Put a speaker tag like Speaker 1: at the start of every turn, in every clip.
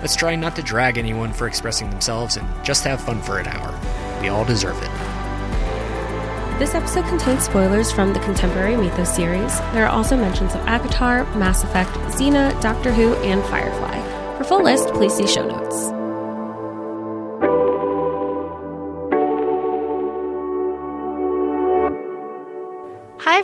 Speaker 1: Let's try not to drag anyone for expressing themselves and just have fun for an hour. We all deserve it.
Speaker 2: This episode contains spoilers from the Contemporary Mythos series. There are also mentions of ACOTAR, Mass Effect, Xena, Doctor Who, and Firefly. For full list, please see show notes.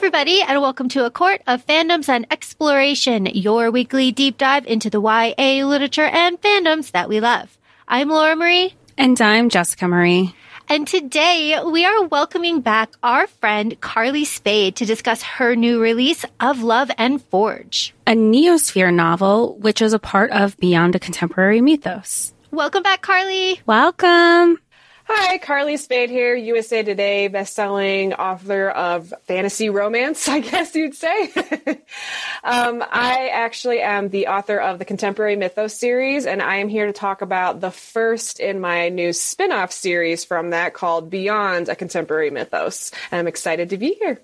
Speaker 3: Everybody, and welcome to A Court of Fandoms and Exploration, your weekly deep dive into the YA literature and fandoms that we love. I'm Laura Marie.
Speaker 2: And I'm Jessica Marie.
Speaker 3: And today we are welcoming back our friend Carly Spade to discuss her new release of Love and Forge,
Speaker 2: a Neosphere novel, which is a part of Beyond a Contemporary Mythos.
Speaker 3: Welcome back, Carly.
Speaker 2: Welcome.
Speaker 4: Hi, Carly Spade here, USA Today bestselling author of fantasy romance, I guess you'd say. um, I actually am the author of the Contemporary Mythos series, and I am here to talk about the first in my new spin off series from that called Beyond a Contemporary Mythos. And I'm excited to be here.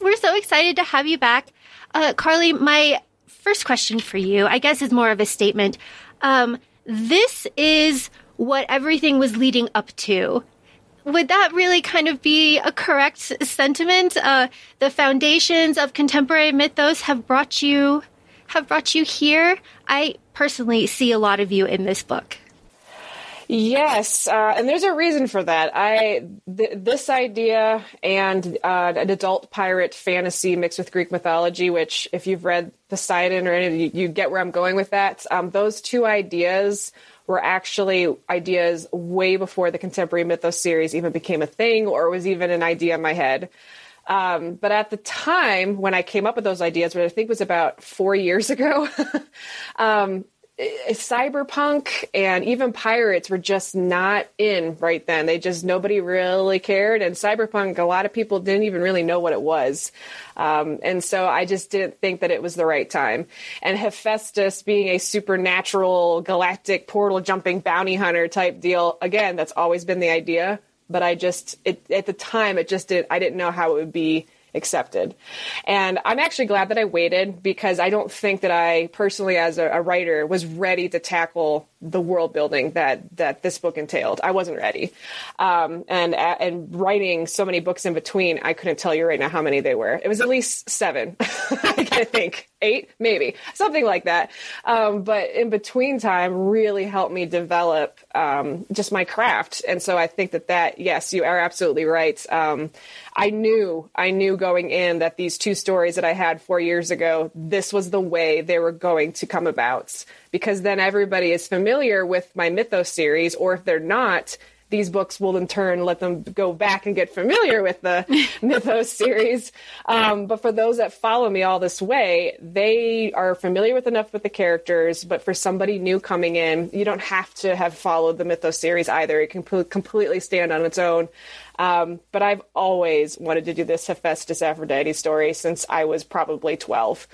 Speaker 3: We're so excited to have you back. Uh, Carly, my first question for you, I guess, is more of a statement. Um, this is what everything was leading up to. Would that really kind of be a correct sentiment? Uh, the foundations of contemporary mythos have brought you have brought you here. I personally see a lot of you in this book.
Speaker 4: Yes, uh, and there's a reason for that. I th- this idea and uh, an adult pirate fantasy mixed with Greek mythology, which if you've read Poseidon or any, you, you get where I'm going with that. Um, those two ideas were actually ideas way before the contemporary mythos series even became a thing or was even an idea in my head. Um, but at the time when I came up with those ideas, which I think was about four years ago, um, cyberpunk and even pirates were just not in right then. They just nobody really cared, and cyberpunk a lot of people didn't even really know what it was, um, and so I just didn't think that it was the right time. And Hephaestus being a supernatural galactic portal jumping bounty hunter type deal, again, that's always been the idea. But I just it, at the time it just did I didn't know how it would be accepted. And I'm actually glad that I waited because I don't think that I personally, as a, a, writer, was ready to tackle the world building that that this book entailed. I wasn't ready, um, and and writing so many books in between, I couldn't tell you right now how many they were. It was at least seven, I think eight, maybe something like that. Um, but in between time, really helped me develop um, just my craft, and so I think that that yes, you are absolutely right. Um, I knew, I knew going in that these two stories that I had four years ago, this was the way they were going to come about because then everybody is familiar with my Mythos series, or if they're not, these books will in turn let them go back and get familiar with the Mythos series. Um, but for those that follow me all this way, they are familiar with enough with the characters. But for somebody new coming in, you don't have to have followed the Mythos series either. It can completely stand on its own. Um, but I've always wanted to do this Hephaestus Aphrodite story since I was probably 12.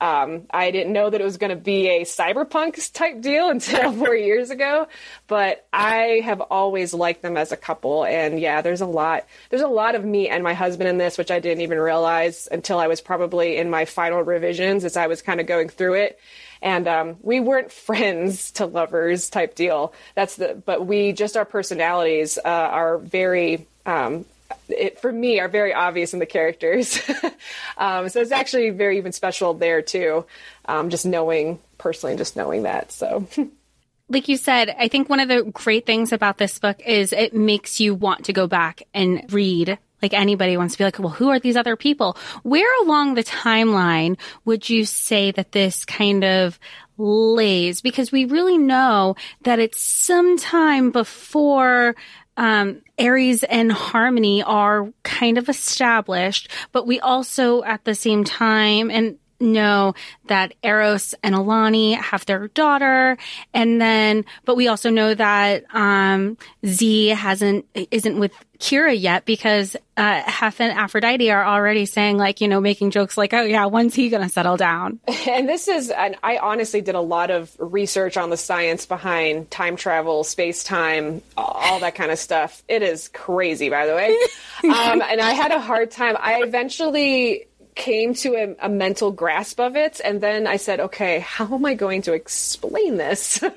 Speaker 4: Um, I didn't know that it was going to be a cyberpunk type deal until four years ago, but I have always liked them as a couple. And yeah, there's a lot, there's a lot of me and my husband in this, which I didn't even realize until I was probably in my final revisions as I was kind of going through it. And um, we weren't friends to lovers type deal. That's the, but we just our personalities uh, are very um, it, for me are very obvious in the characters. um, so it's actually very even special there too. Um, just knowing personally, just knowing that. So.
Speaker 2: like you said, I think one of the great things about this book is it makes you want to go back and read. Like anybody wants to be like, well, who are these other people? Where along the timeline would you say that this kind of lays? Because we really know that it's sometime before um, Ares and Harmony are kind of established, but we also at the same time, and know that Eros and Alani have their daughter, and then, but we also know that um, Z hasn't isn't with Kira yet because uh, Hef and Aphrodite are already saying like you know making jokes like oh yeah when's he gonna settle down?
Speaker 4: And this is and I honestly did a lot of research on the science behind time travel, space time, all that kind of stuff. It is crazy, by the way. um, and I had a hard time. I eventually came to a, a, mental grasp of it. And then I said, okay, how am I going to explain this?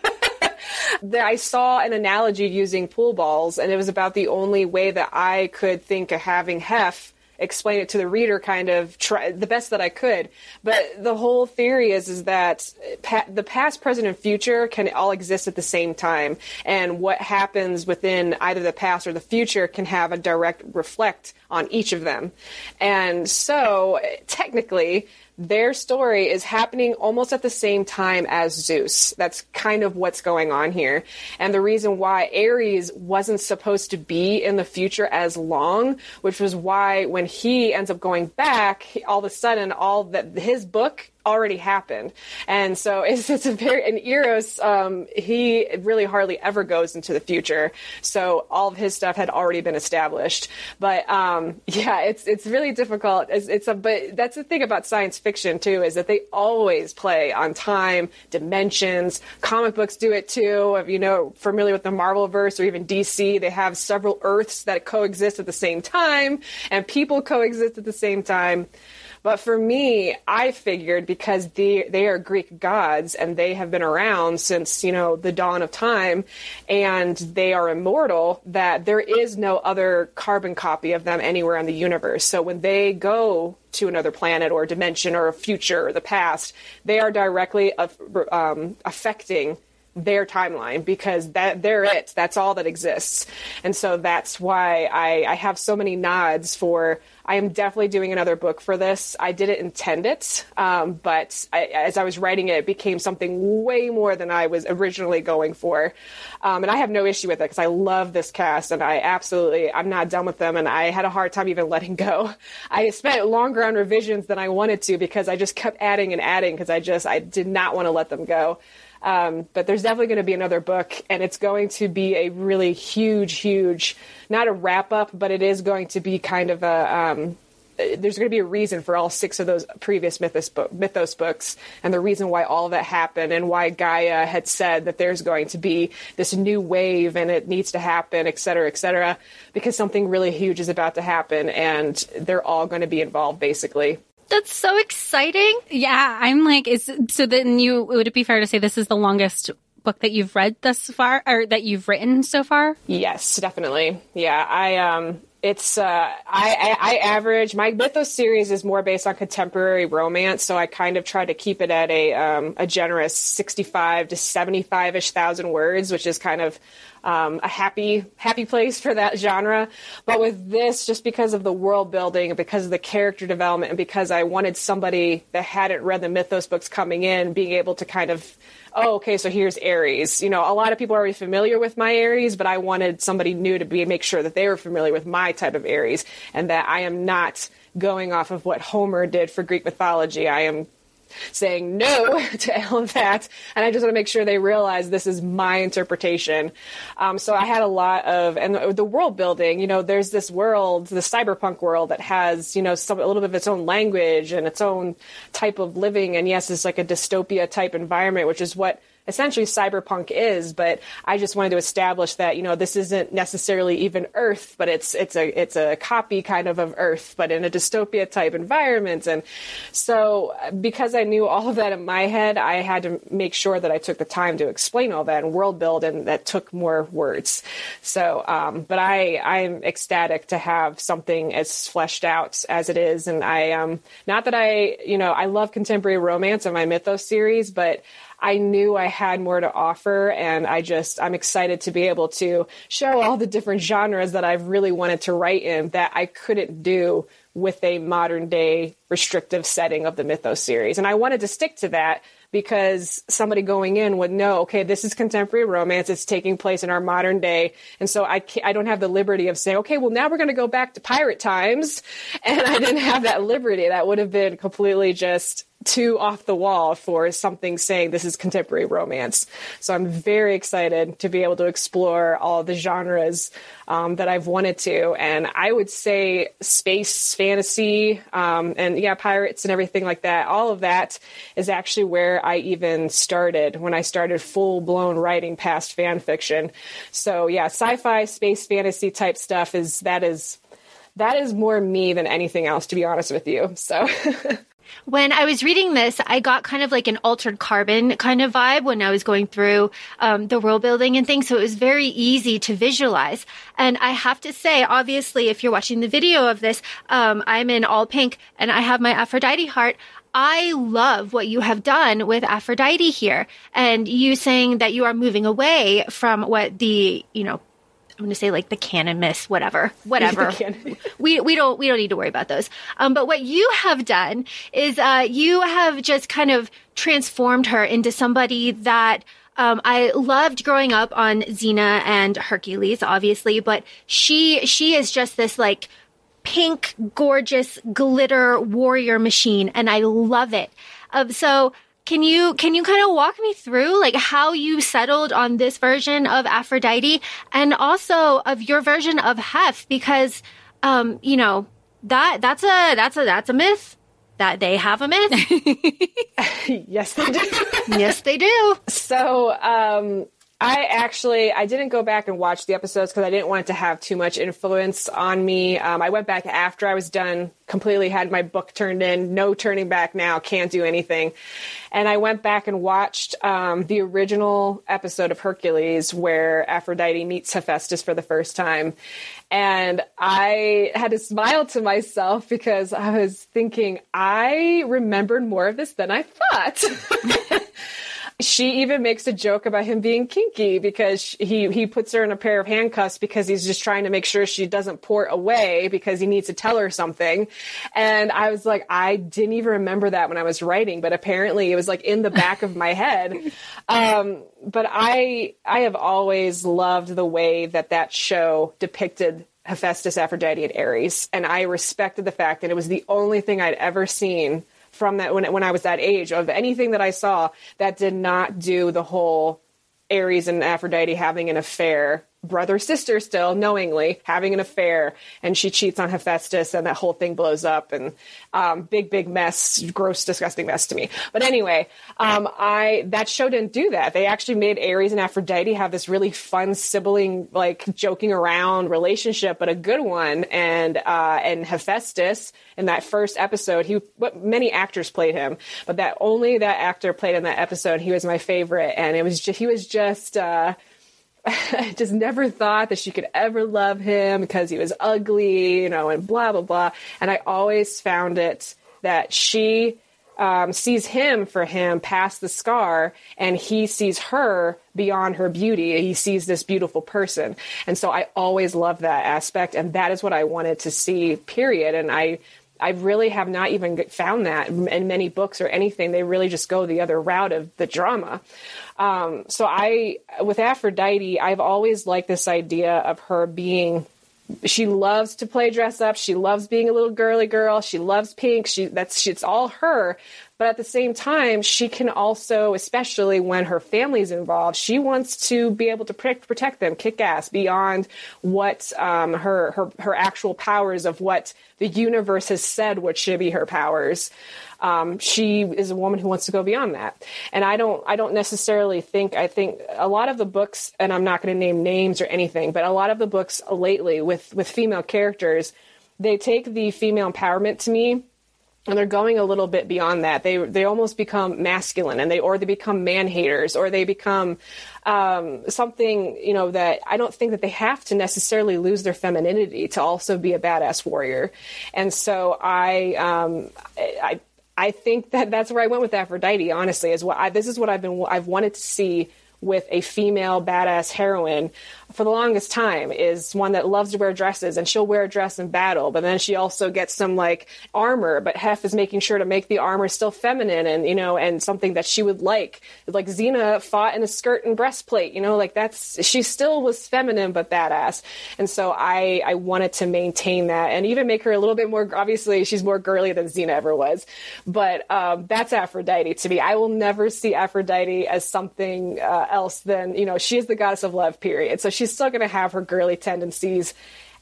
Speaker 4: That I saw an analogy using pool balls, and it was about the only way that I could think of having Hef explain it to the reader kind of try the best that I could. But the whole theory is is that pa- the past, present, and future can all exist at the same time, and what happens within either the past or the future can have a direct reflect on each of them. And so, technically, their story is happening almost at the same time as Zeus. That's kind of what's going on here. And the reason why Ares wasn't supposed to be in the future as long, which was why when he ends up going back, all of a sudden all that his book already happened. And so it's, it's a very, and Eros, um, he really hardly ever goes into the future. So all of his stuff had already been established. But, um, yeah, it's, it's really difficult. It's, it's a, but that's the thing about science fiction too, is that they always play on time, dimensions. Comic books do it too. If you know, familiar with the Marvel verse or even DC, they have several Earths that coexist at the same time and people coexist at the same time. But for me, I figured because they they are Greek gods and they have been around since you know the dawn of time, and they are immortal, that there is no other carbon copy of them anywhere in the universe. So when they go to another planet or dimension or a future or the past, they are directly um, affecting their timeline because that they're it. That's all that exists. And so that's why I, I have so many nods for I am definitely doing another book for this. I didn't intend it, um, but I, as I was writing it, it became something way more than I was originally going for. Um, and I have no issue with it because I love this cast and I absolutely, I'm not done with them. And I had a hard time even letting go. I spent longer on revisions than I wanted to because I just kept adding and adding because I just, I did not want to let them go. Um, but there's definitely going to be another book, and it's going to be a really huge, huge, not a wrap up, but it is going to be kind of a. Um, there's going to be a reason for all six of those previous mythos, book, mythos books, and the reason why all of that happened, and why Gaia had said that there's going to be this new wave and it needs to happen, et cetera, et cetera, because something really huge is about to happen, and they're all going to be involved, basically.
Speaker 3: That's so exciting.
Speaker 2: Yeah, I'm like, is so then you would it be fair to say this is the longest book that you've read thus far or that you've written so far?
Speaker 4: Yes, definitely. Yeah, I um it's uh, I, I, I average my mythos series is more based on contemporary romance, so I kind of try to keep it at a um, a generous sixty five to seventy five ish thousand words, which is kind of um, a happy happy place for that genre. But with this, just because of the world building, because of the character development, and because I wanted somebody that hadn't read the mythos books coming in, being able to kind of oh, okay, so here's Ares. You know, a lot of people are already familiar with my Ares, but I wanted somebody new to be make sure that they were familiar with my type of Ares and that I am not going off of what Homer did for Greek mythology. I am saying no to all of that. And I just want to make sure they realize this is my interpretation. Um, so I had a lot of, and the world building, you know, there's this world, the cyberpunk world that has, you know, some, a little bit of its own language and its own type of living. And yes, it's like a dystopia type environment, which is what essentially cyberpunk is, but I just wanted to establish that you know this isn't necessarily even Earth, but it's it's a it's a copy kind of of Earth, but in a dystopia type environment. And so because I knew all of that in my head, I had to make sure that I took the time to explain all that and world build, and that took more words. So, um, but I I'm ecstatic to have something as fleshed out as it is, and I um not that I you know I love contemporary romance in my Mythos series, but I knew I had more to offer, and I just I'm excited to be able to show all the different genres that I've really wanted to write in that I couldn't do with a modern day restrictive setting of the Mythos series, and I wanted to stick to that because somebody going in would know, okay, this is contemporary romance. It's taking place in our modern day. And so I, I don't have the liberty of saying, okay, well, now we're going to go back to pirate times. And I didn't have that liberty. That would have been completely just too off the wall for something saying this is contemporary romance. So I'm very excited to be able to explore all the genres um, that I've wanted to. And I would say space fantasy um, and yeah, pirates and everything like that. All of that is actually where I even started when I started full blown writing past fan fiction. So yeah, sci-fi, space fantasy type stuff is that is that is more me than anything else, to be honest with you. So.
Speaker 3: when I was reading this, I got kind of like an altered carbon kind of vibe when I was going through um, the world building and things. So it was very easy to visualize. And I have to say, obviously, if you're watching the video of this, um, I'm in all pink and I have my Aphrodite heart. I love what you have done with Aphrodite here and you saying that you are moving away from what the, you know, I'm going to say like the canon myths, whatever, whatever. we we don't we don't need to worry about those. Um, but what you have done is uh, you have just kind of transformed her into somebody that. Um, I loved growing up on Xena and Hercules, obviously, but she she is just this like pink, gorgeous glitter warrior machine, and I love it. Um, so can you can you kind of walk me through like how you settled on this version of Aphrodite and also of your version of Hef because um you know that that's a that's a that's a myth that they have a myth.
Speaker 4: yes, they do.
Speaker 3: yes, they do.
Speaker 4: So, um I actually I didn't go back and watch the episodes because I didn't want it to have too much influence on me. Um, I went back after I was done, completely had my book turned in, no turning back now, can't do anything, and I went back and watched um, the original episode of Hercules where Aphrodite meets Hephaestus for the first time, and I had to smile to myself because I was thinking I remembered more of this than I thought. she even makes a joke about him being kinky because he he puts her in a pair of handcuffs because he's just trying to make sure she doesn't port away because he needs to tell her something. And I was like, I didn't even remember that when I was writing, but apparently it was like in the back of my head. Um, but I I have always loved the way that that show depicted Hephaestus, Aphrodite, and Ares, and I respected the fact that it was the only thing I'd ever seen from that when when I was that age of anything that I saw that did not do the whole Ares and Aphrodite having an affair brother sister still knowingly having an affair and she cheats on hephaestus and that whole thing blows up and um, big big mess gross disgusting mess to me. But anyway um, i that show didn't do that. They actually made ares and aphrodite have this really fun sibling like joking around relationship but a good one and uh, and hephaestus in that first episode he what many actors played him but that only that actor played in that episode. He was my favorite and it was just he was just uh, I just never thought that she could ever love him because he was ugly, you know, and blah, blah, blah. And I always found it that she um, sees him for him past the scar and he sees her beyond her beauty. He sees this beautiful person. And so I always loved that aspect. And that is what I wanted to see, period. And I, I really have not even found that in many books or anything. They really just go the other route of the drama. Um, so I, with Aphrodite, I've always liked this idea of her being. She loves to play dress up. She loves being a little girly girl. She loves pink. She that's it's all her. But at the same time, she can also, especially when her family's involved, she wants to be able to protect them, kick ass beyond what um, her her her actual powers of what the universe has said what should be her powers. Um, she is a woman who wants to go beyond that, and I don't. I don't necessarily think. I think a lot of the books, and I'm not going to name names or anything, but a lot of the books lately with with female characters, they take the female empowerment to me and they're going a little bit beyond that. They they almost become masculine, and they or they become man haters, or they become um, something you know that I don't think that they have to necessarily lose their femininity to also be a badass warrior. And so I um, I I think that that's where I went with Aphrodite. Honestly, is what I, this is what I've been I've wanted to see with a female badass heroine for the longest time is one that loves to wear dresses and she'll wear a dress in battle, but then she also gets some like armor, but Hef is making sure to make the armor still feminine and, you know, and something that she would like. Like Xena fought in a skirt and breastplate, you know, like that's, she still was feminine but badass. And so I, I wanted to maintain that and even make her a little bit more, obviously she's more girly than Xena ever was, but um, that's Aphrodite to me. I will never see Aphrodite as something uh, else than, you know, she is the goddess of love, period. So she's still going to have her girly tendencies.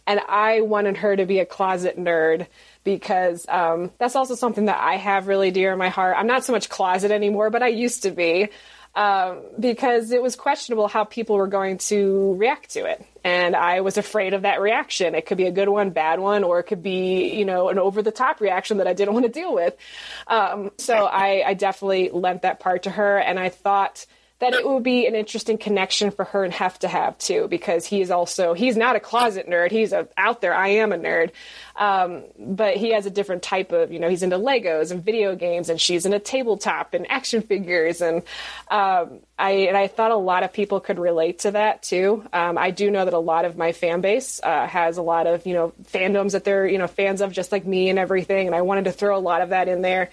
Speaker 4: And I wanted her to be a closet nerd because um, that's also something that I have really dear in my heart. I'm not so much closet anymore, but I used to be um, because it was questionable how people were going to react to it. And I was afraid of that reaction. It could be a good one, bad one, or it could be, you know, an over the top reaction that I didn't want to deal with. Um, so I, I definitely lent that part to her. And I thought, that it would be an interesting connection for her and Hef to have too, because he's also he's not a closet nerd. He's a out there. I am a nerd, um, but he has a different type of you know he's into Legos and video games, and she's into tabletop and action figures, and um, I and I thought a lot of people could relate to that too. Um, I do know that a lot of my fan base uh, has a lot of you know fandoms that they're you know fans of, just like me and everything, and I wanted to throw a lot of that in there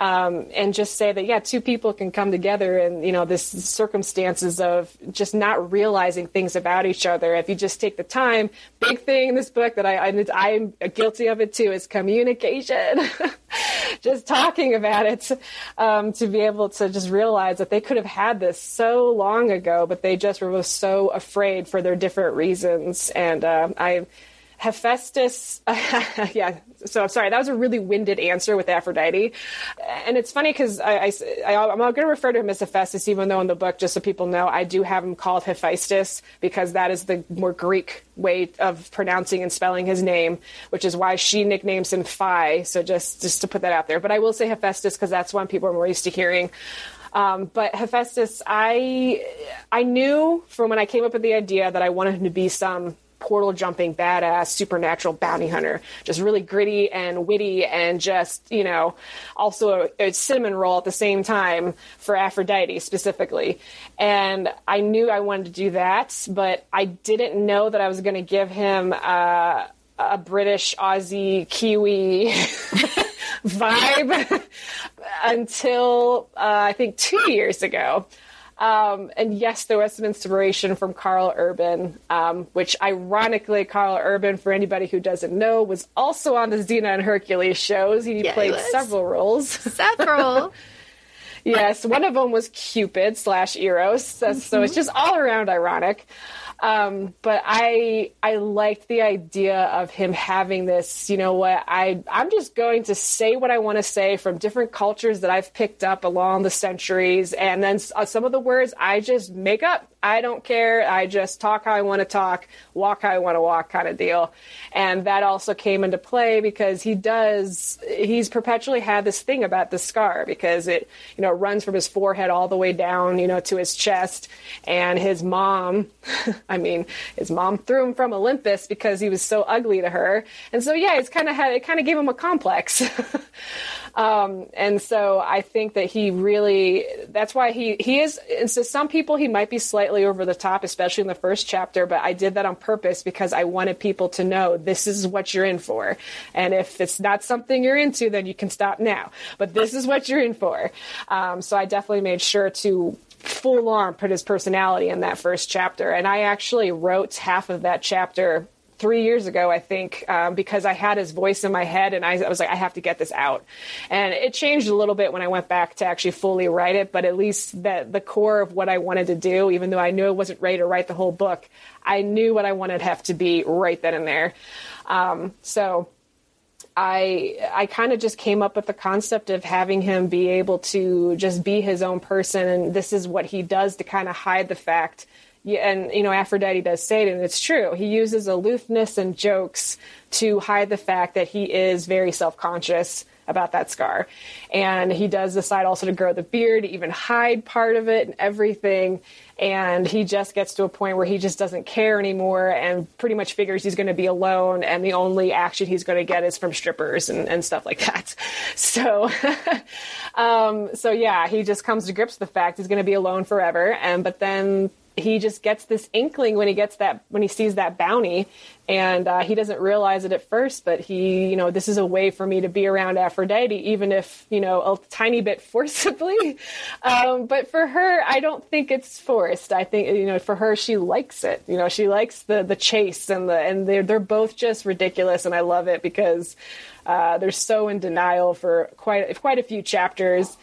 Speaker 4: um, and just say that yeah, two people can come together and you know this circumstances of just not realizing things about each other. If you just take the time, big thing in this book that I, I am guilty of it too is communication. just talking about it um, to be able to just realize that they could have had this so long ago, but they just were so afraid for their different reasons. And uh, I Hephaestus, yeah. So I'm sorry, that was a really winded answer with Aphrodite, and it's funny because I, I, am going to refer to him as Hephaestus, even though in the book, just so people know, I do have him called Hephaestus because that is the more Greek way of pronouncing and spelling his name, which is why she nicknames him Phi. So just just to put that out there, but I will say Hephaestus because that's one people are more used to hearing. Um, but Hephaestus, I I knew from when I came up with the idea that I wanted him to be some portal jumping badass supernatural bounty hunter. Just really gritty and witty and just you know also a, a, cinnamon roll at the same time for aphrodite specifically. And i knew i wanted to do that but i didn't know that i was going to give him uh, a british aussie kiwi vibe until uh, i think two years ago um, and yes, there was some inspiration from Karl Urban, um, which ironically, Karl Urban, for anybody who doesn't know, was also on the Xena and Hercules shows. He yeah, played he several roles.
Speaker 3: Several.
Speaker 4: yes, one of them was Cupid slash Eros. So, mm-hmm. so it's just all around ironic. Um, but I I liked the idea of him having this. You know what? I I'm just going to say what I want to say from different cultures that I've picked up along the centuries, and then uh, some of the words I just make up. I don't care. I just talk how I want to talk, walk how I want to walk, kind of deal. And that also came into play because he does. He's perpetually had this thing about the scar because it you know runs from his forehead all the way down you know to his chest, and his mom. I mean, his mom threw him from Olympus because he was so ugly to her, and so yeah, it's kind of had it kind of gave him a complex. um, and so I think that he really that's why he he is. And so some people he might be slightly over the top, especially in the first chapter. But I did that on purpose because I wanted people to know this is what you're in for, and if it's not something you're into, then you can stop now. But this is what you're in for. Um, so I definitely made sure to full on put his personality in that first chapter. And I actually wrote half of that chapter three years ago, I think, um, because I had his voice in my head and I, I, was like, I have to get this out. And it changed a little bit when I went back to actually fully write it, but at least that the core of what I wanted to do, even though I knew I wasn't ready to write the whole book, I knew what I wanted to have to be right then and there. Um, so I I kind of just came up with the concept of having him be able to just be his own person, and this is what he does to kind of hide the fact and you know Aphrodite does say it, and it's true. He uses aloofness and jokes to hide the fact that he is very self conscious about that scar. And he does decide also to grow the beard, even hide part of it and everything. And he just gets to a point where he just doesn't care anymore and pretty much figures he's going to be alone. And the only action he's going to get is from strippers and, and stuff like that. So, um, so yeah, he just comes to grips with the fact he's going to be alone forever. And, but then he just gets this inkling when he gets that when he sees that bounty and uh, he doesn't realize it at first but he you know this is a way for me to be around aphrodite even if you know a tiny bit forcibly. Um, but for her i don't think it's forced. I think you know for her she likes it. You know she likes the the chase and the and they're they're both just ridiculous and i love it because uh, they're so in denial for quite quite a few chapters.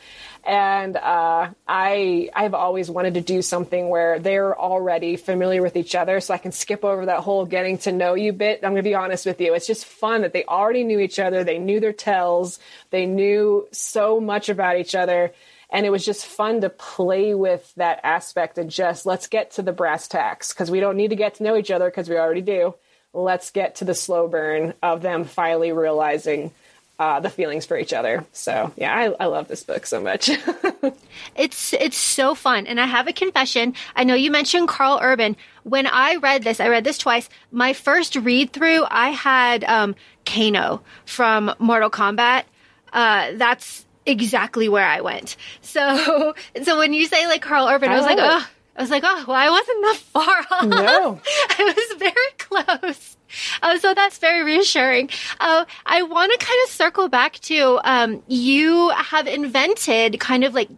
Speaker 4: And uh, I I've always wanted to do something where they're already familiar with each other, so I can skip over that whole getting to know you bit. I'm to be honest with you; it's just fun that they already knew each other, they knew their tells, they knew so much about each other, and it was just fun to play with that aspect and just let's get to the brass tacks because we don't need to get to know each other because we already do. Let's get to the slow burn of them finally realizing uh, the feelings for each other. So yeah, I, I love this book so much.
Speaker 3: it's it's so fun, and I have a confession. I know you mentioned Karl Urban. When I read this, I read this twice. My first read through, I had um, Kano from Mortal Kombat. Uh, that's exactly where I went. So so when you say like Karl Urban, I, I was like, oh. I was like, oh, well, I wasn't that far off. No. I was very close. Uh, so that's very reassuring. Uh, I want to kind of circle back to um, you have invented kind of like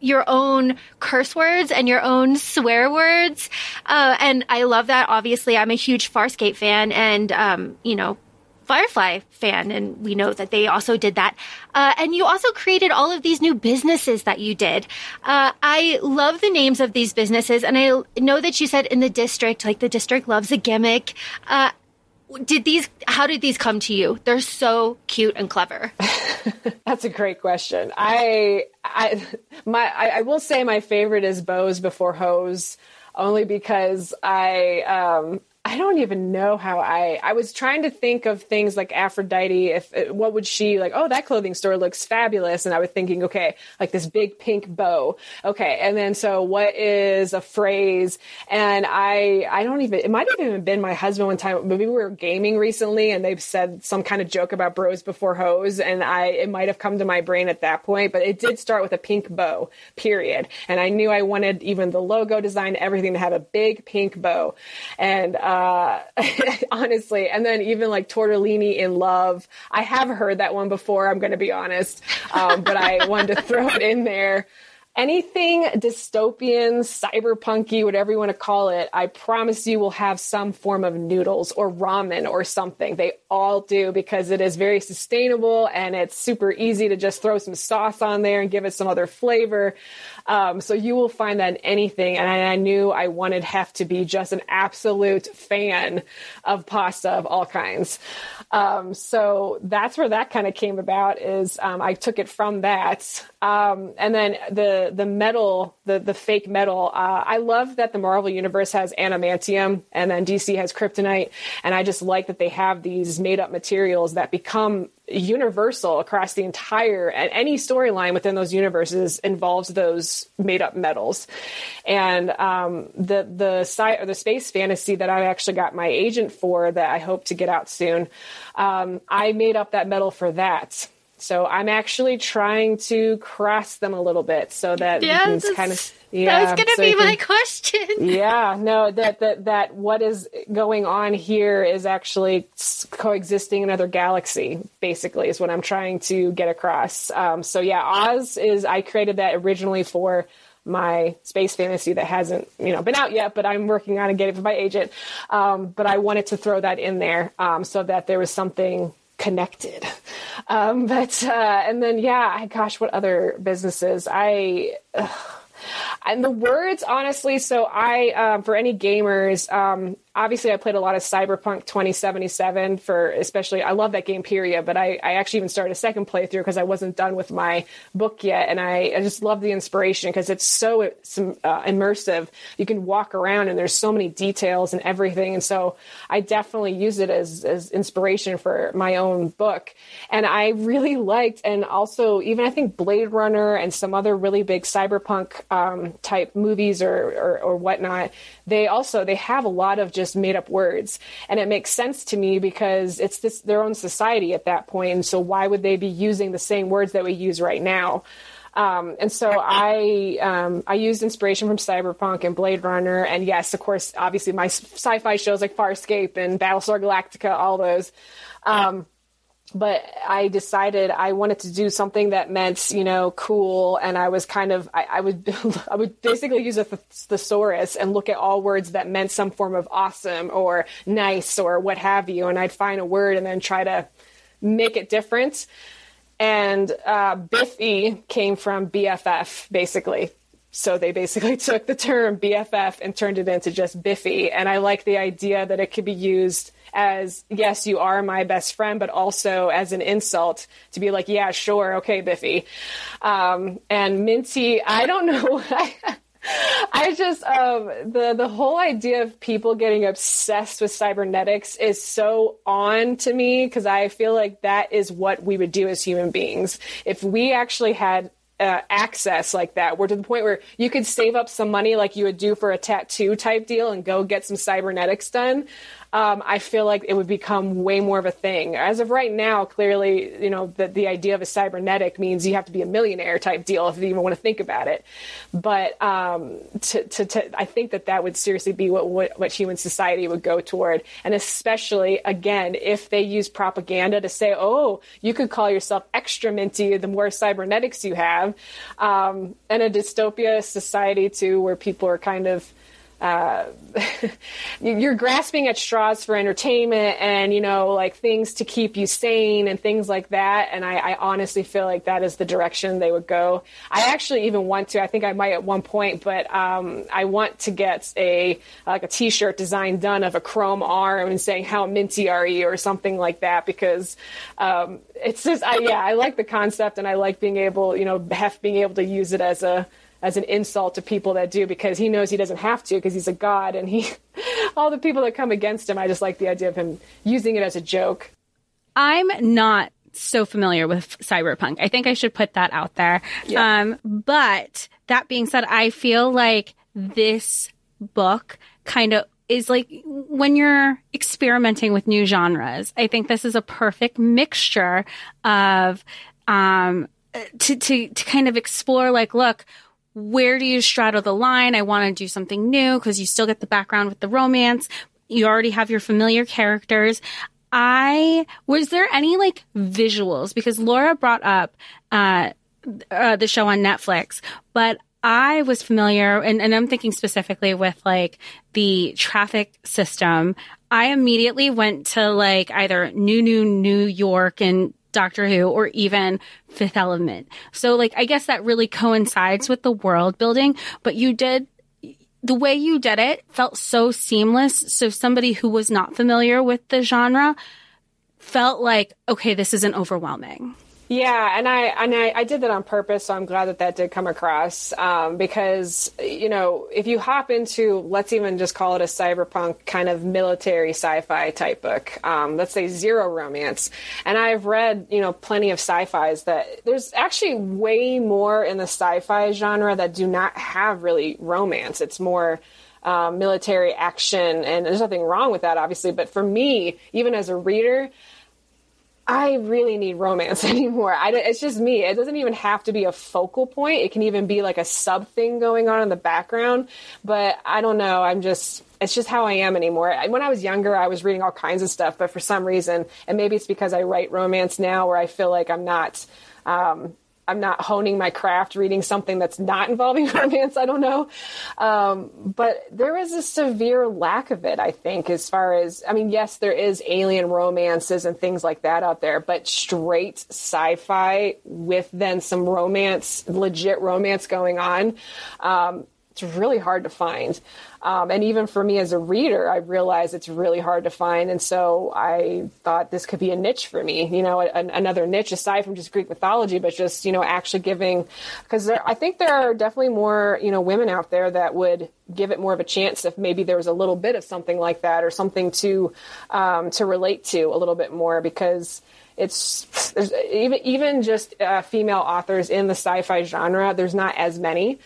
Speaker 3: your own curse words and your own swear words. Uh, and I love that. Obviously, I'm a huge Farscape fan and, um, you know, Firefly fan, and we know that they also did that. Uh, and you also created all of these new businesses that you did. Uh, I love the names of these businesses, and I know that you said in the district, like the district loves a gimmick. Uh, did these how did these come to you they're so cute and clever
Speaker 4: that's a great question i i my I, I, will say my favorite is bows before hose only because i um I don't even know how I. I was trying to think of things like Aphrodite. If what would she like? Oh, that clothing store looks fabulous, and I was thinking, okay, like this big pink bow. Okay, and then so what is a phrase? And I, I don't even. It might have even been my husband one time. Maybe we were gaming recently, and they've said some kind of joke about bros before hoes, and I it might have come to my brain at that point. But it did start with a pink bow, period. And I knew I wanted even the logo design, everything to have a big pink bow, and. Uh, uh, honestly. And then even like Tortellini in Love. I have heard that one before, I'm going to be honest. Um, but I wanted to throw it in there anything dystopian, cyberpunky, whatever you want to call it, I promise you will have some form of noodles or ramen or something. They all do because it is very sustainable and it's super easy to just throw some sauce on there and give it some other flavor. Um, so you will find that in anything. And I, I knew I wanted Hef to be just an absolute fan of pasta of all kinds. Um, so that's where that kind of came about is um, I took it from that. Um, and then the the metal, the the fake metal. Uh, I love that the Marvel universe has adamantium, and then DC has kryptonite, and I just like that they have these made up materials that become universal across the entire and any storyline within those universes involves those made up metals. And um, the the site or the space fantasy that i actually got my agent for that i hope to get out soon um, i made up that metal for that. So I'm actually trying to cross them a little bit so that
Speaker 3: yeah, you can kind of yeah. That was going to so be my question.
Speaker 4: yeah, no, that that that what is going on here is actually coexisting in another galaxy. Basically, is what I'm trying to get across. Um, so yeah, Oz is I created that originally for my space fantasy that hasn't you know been out yet but i'm working on and getting it for my agent um, but i wanted to throw that in there um, so that there was something connected. Um, but, uh, and then, yeah, gosh, what other businesses? I, ugh. And the words, honestly, so I, um, for any gamers, um, obviously I played a lot of Cyberpunk 2077 for especially I love that game period, but I, I actually even started a second playthrough because I wasn't done with my book yet, and I, I just love the inspiration because it's so uh, immersive. You can walk around and there's so many details and everything, and so I definitely use it as as inspiration for my own book. And I really liked, and also even I think Blade Runner and some other really big cyberpunk um, type movies or, or or whatnot. They also they have a lot of just made up words. And it makes sense to me because it's this their own society at that point. And so why would they be using the same words that we use right now? Um, and so I um, I used inspiration from Cyberpunk and Blade Runner, and yes, of course, obviously my sci-fi shows like Farscape and Battlestar Galactica, all those. Um, but I decided I wanted to do something that meant, you know, cool. And I was kind of, I, I would, I would basically use a thesaurus and look at all words that meant some form of awesome or nice or what have you. And I'd find a word and then try to make it different. And uh, Biffy came from BFF, basically. So they basically took the term BFF and turned it into just Biffy. And I like the idea that it could be used as yes, you are my best friend, but also as an insult to be like, yeah, sure, okay, Biffy. Um, and Minty, I don't know. I just um, the the whole idea of people getting obsessed with cybernetics is so on to me because I feel like that is what we would do as human beings if we actually had uh, access like that. We're to the point where you could save up some money like you would do for a tattoo type deal and go get some cybernetics done um, I feel like it would become way more of a thing. As of right now, clearly, you know, the, the idea of a cybernetic means you have to be a millionaire type deal if you even want to think about it. But um, to, to, to, I think that that would seriously be what, what, what human society would go toward. And especially, again, if they use propaganda to say, oh, you could call yourself extra minty the more cybernetics you have. Um, and a dystopia society, too, where people are kind of uh, you're grasping at straws for entertainment and you know like things to keep you sane and things like that. And I, I, honestly feel like that is the direction they would go. I actually even want to i think i might at one point but um, i want to get a like a t-shirt design done of a chrome arm and saying how minty are you? or something like that because um, it's just I, yeah i like the concept and i like being able you know hef being able to use it as a as an insult to people that do because he knows he doesn't have to because he's a god and he all the people that come against him I just like the idea of him using it as a joke.
Speaker 2: I'm not so familiar with cyberpunk. I think I should put that out there. Yeah. Um, but that being said, I feel like this book kind of is like when you're experimenting with new genres. I think this is a perfect mixture of um, to to to kind of explore like look where do you straddle the line? I want to do something new because you still get the background with the romance. You already have your familiar characters. I was there any like visuals because Laura brought up uh, uh, the show on Netflix, but I was familiar and, and I'm thinking specifically with like the traffic system. I immediately went to like either New New New York and Doctor Who or even Fifth Element. So like I guess that really coincides with the world building, but you did the way you did it felt so seamless. So somebody who was not familiar with the genre felt like, okay, this isn't overwhelming.
Speaker 4: Yeah, and I and I, I, did that on purpose, so I'm glad that that did come across um, because you know if you hop into let's even just call it a cyberpunk kind of military sci-fi type book, um, let's say zero romance, and I've read you know plenty of sci-fi's that there's actually way more in the sci-fi genre that do not have really romance. It's more um, military action, and there's nothing wrong with that, obviously. But for me, even as a reader, I really need romance anymore. I, it's just me. It doesn't even have to be a focal point. It can even be like a sub thing going on in the background. But I don't know. I'm just, it's just how I am anymore. When I was younger, I was reading all kinds of stuff, but for some reason, and maybe it's because I write romance now where I feel like I'm not, um, I'm not honing my craft reading something that's not involving romance. I don't know. Um, but there is a severe lack of it, I think, as far as, I mean, yes, there is alien romances and things like that out there, but straight sci fi with then some romance, legit romance going on. Um, it's really hard to find. Um, and even for me as a reader, I realize it's really hard to find. And so I thought this could be a niche for me, you know, a, another niche aside from just Greek mythology, but just, you know, actually giving, because I think there are definitely more, you know, women out there that would give it more of a chance if maybe there was a little bit of something like that or something to, um, to relate to a little bit more because it's even even just uh, female authors in the sci-fi genre. There's not as many.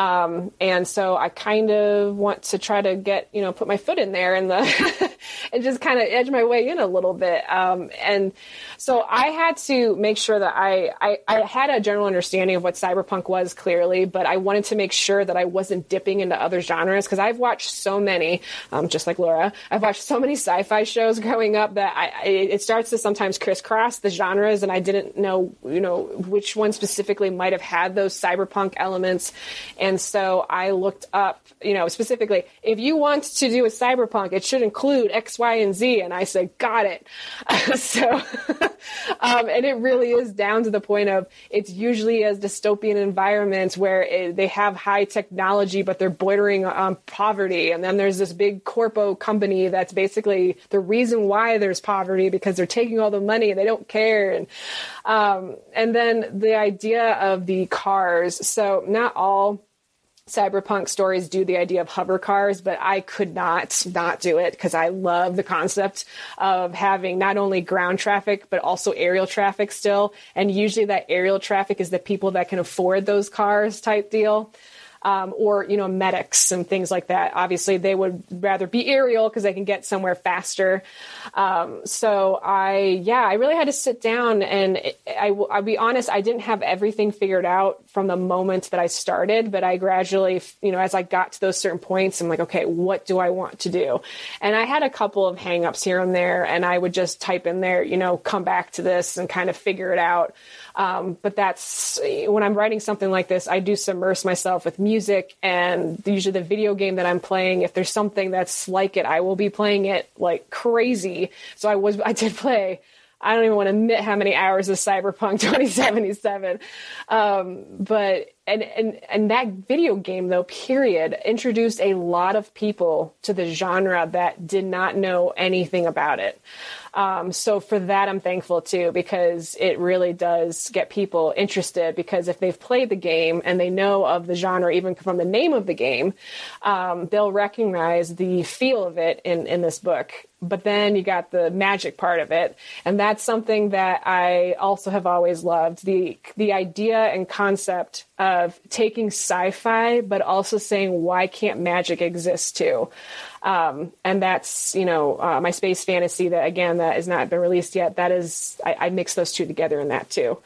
Speaker 4: Um, and so I kind of want to try to get, you know, put my foot in there and the, and just kind of edge my way in a little bit. Um, and so I had to make sure that I, I, I, had a general understanding of what cyberpunk was clearly, but I wanted to make sure that I wasn't dipping into other genres because I've watched so many, um, just like Laura, I've watched so many sci-fi shows growing up that I, it starts to sometimes crisscross the genres and I didn't know, you know, which one specifically might have had those cyberpunk elements. And so I looked up, you know, specifically, if you want to do a cyberpunk, it should include X, Y, and Z. And I said, got it. so um, and it really is down to the point of it's usually as dystopian environments where it, they have high technology, but they're bordering on poverty. And then there's this big corpo company that's basically the reason why there's poverty because they're taking all the money and they don't care. And um, and then the idea of the cars. So not all cyberpunk stories do the idea of hover cars, but I could not not do it because I love the concept of having not only ground traffic but also aerial traffic still. And usually that aerial traffic is the people that can afford those cars type deal um, or you know medics and things like that. Obviously, they would rather be aerial because they can get somewhere faster. Um, so I, yeah, I really had to sit down and I, I'll be honest, I didn't have everything figured out from the moment that I started, but I gradually, you know, as I got to those certain points, I'm like, okay, what do I want to do? And I had a couple of hangups here and there, and I would just type in there, you know, come back to this and kind of figure it out. Um, but that's when I'm writing something like this, I do submerge myself with music and usually the video game that I'm playing. If there's something that's like it, I will be playing it like crazy. So I was, I did play. I don't even want to admit how many hours of Cyberpunk 2077. Um, but and and and that video game though, period, introduced a lot of people to the genre that did not know anything about it. Um, so for that, I'm thankful too, because it really does get people interested. Because if they've played the game and they know of the genre, even from the name of the game, um, they'll recognize the feel of it in, in this book. But then you got the magic part of it, and that's something that I also have always loved the the idea and concept of taking sci-fi, but also saying why can't magic exist too. Um, and that's, you know, uh, my space fantasy that again, that has not been released yet. That is, I, I mix those two together in that too.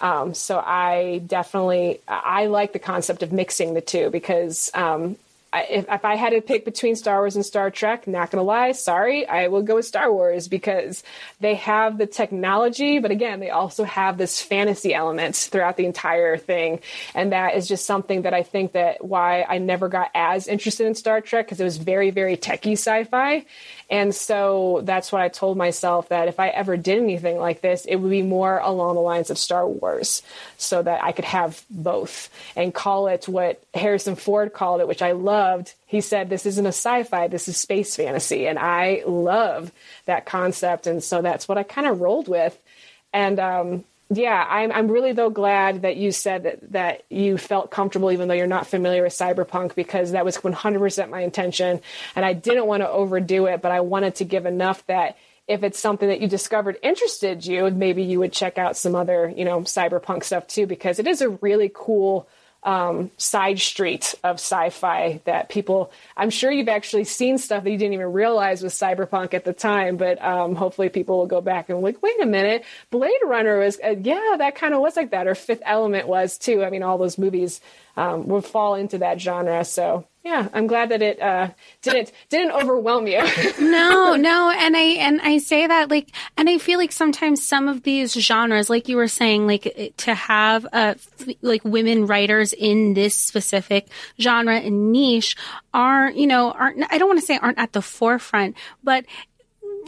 Speaker 4: Um, so I definitely, I like the concept of mixing the two because, um, if, if, I had to pick between Star Wars and Star Trek, not gonna lie, sorry, I will go with Star Wars because they have the technology, but again, they also have this fantasy element throughout the entire thing, and that is just something that I think that why I never got as interested in Star Trek because it was very, very techie sci-fi, and so that's what I told myself that if I ever did anything like this, it would be more along the lines of Star Wars so that I could have both and call it what Harrison Ford called it, which I loved. He said, This isn't a sci fi, this is space fantasy. And I love that concept. And so that's what I kind of rolled with. And um, yeah, I'm, I'm really though glad that you said that, that you felt comfortable even though you're not familiar with cyberpunk because that was 100% my intention and I didn't want to overdo it, but I wanted to give enough that if it's something that you discovered interested you, maybe you would check out some other, you know, cyberpunk stuff too because it is a really cool um, side street of sci-fi that people i'm sure you've actually seen stuff that you didn't even realize was cyberpunk at the time but um, hopefully people will go back and like wait a minute blade runner was uh, yeah that kind of was like that or fifth element was too. I mean all those movies um, would fall into that genre so yeah i'm glad that it uh, didn't didn't overwhelm you.
Speaker 2: No no and i and i say that like and i feel like sometimes some of these genres like you were saying like to have uh like women writers in this specific genre and niche are you know aren't i don't want to say aren't at the forefront but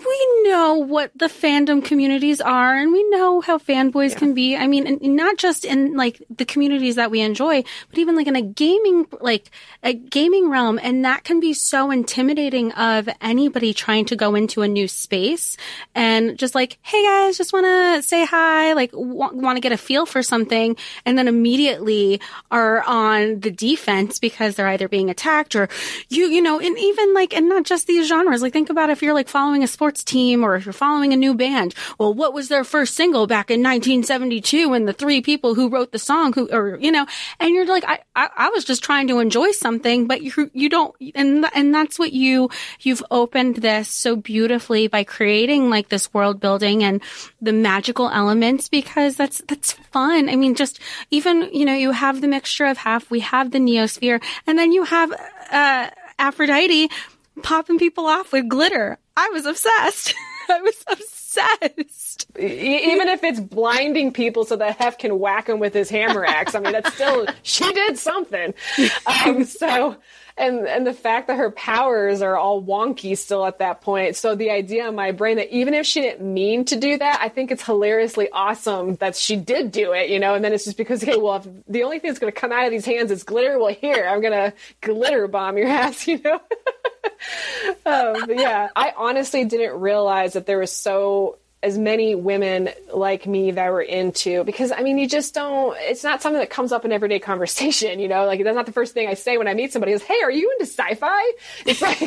Speaker 2: we know what the fandom communities are and we know how fanboys yeah. can be. I mean, and not just in like the communities that we enjoy, but even like in a gaming, like a gaming realm. And that can be so intimidating of anybody trying to go into a new space and just like, Hey guys, just want to say hi, like w- want to get a feel for something. And then immediately are on the defense because they're either being attacked or you, you know, and even like, and not just these genres, like think about if you're like following a sports team or if you're following a new band. Well, what was their first single back in 1972 and the three people who wrote the song who, or, you know, and you're like, I, I, I was just trying to enjoy something, but you, you don't, and, and that's what you, you've opened this so beautifully by creating like this world building and the magical elements because that's, that's fun. I mean, just even, you know, you have the mixture of half, we have the neosphere, and then you have, uh, Aphrodite popping people off with glitter. I was obsessed. I was obsessed.
Speaker 4: Even if it's blinding people so that Hef can whack him with his hammer axe, I mean, that's still, she did something. Um, so, and and the fact that her powers are all wonky still at that point. So the idea in my brain that even if she didn't mean to do that, I think it's hilariously awesome that she did do it, you know. And then it's just because, okay, well, the only thing that's going to come out of these hands is glitter, well, here I'm going to glitter bomb your ass, you know. um, yeah, I honestly didn't realize that there was so as many women like me that were into because I mean you just don't it's not something that comes up in everyday conversation you know? Like that's not the first thing I say when I meet somebody is hey are you into sci-fi? It's like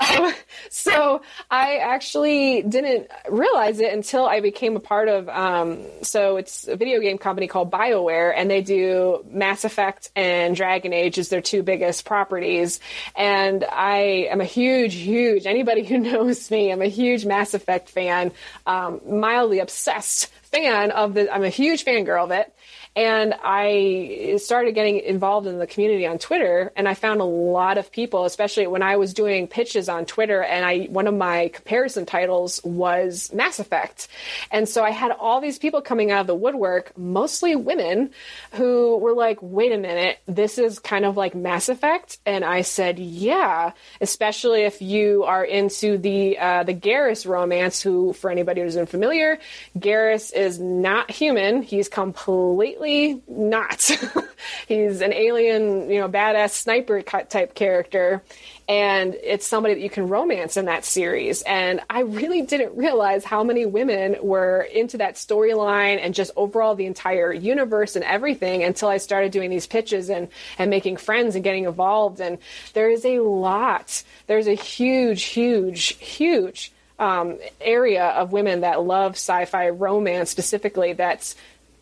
Speaker 4: um, so I actually didn't realize it until I became a part of um, so it's a video game company called BioWare and they do Mass Effect and Dragon Age is their two biggest properties. And I am a huge huge anybody who knows me I'm a huge Mass Effect fan um, mildly obsessed fan of the. I'm a huge fangirl of it, and I started getting involved in the community on Twitter, and I found a lot of people, especially when I was doing pitches on Twitter, and I one of my comparison titles was Mass Effect, and so I had all these people coming out of the woodwork, mostly women, who were like, "Wait a minute, this is kind of like Mass Effect," and I said, "Yeah," especially if you are into the uh, the Garrus romance. Who, for anybody who's unfamiliar, Garrus is not human; he's completely not. He's an alien, you know, badass sniper type character. And it's somebody that you can romance in that series. And I really didn't realize how many women were into that storyline and just overall the entire universe and everything until I started doing these pitches and, and making friends and getting involved. And there is a lot. There's a huge, huge, huge um, area of women that love sci-fi romance specifically that's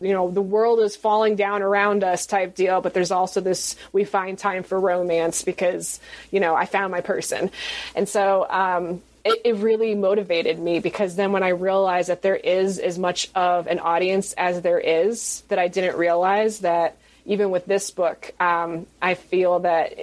Speaker 4: you know the world is falling down around us type deal but there's also this we find time for romance because you know i found my person. And so um, it, it, really motivated me because then when I realized that there is as much of an audience as there is, that I didn't realize that even with this book, um, I feel that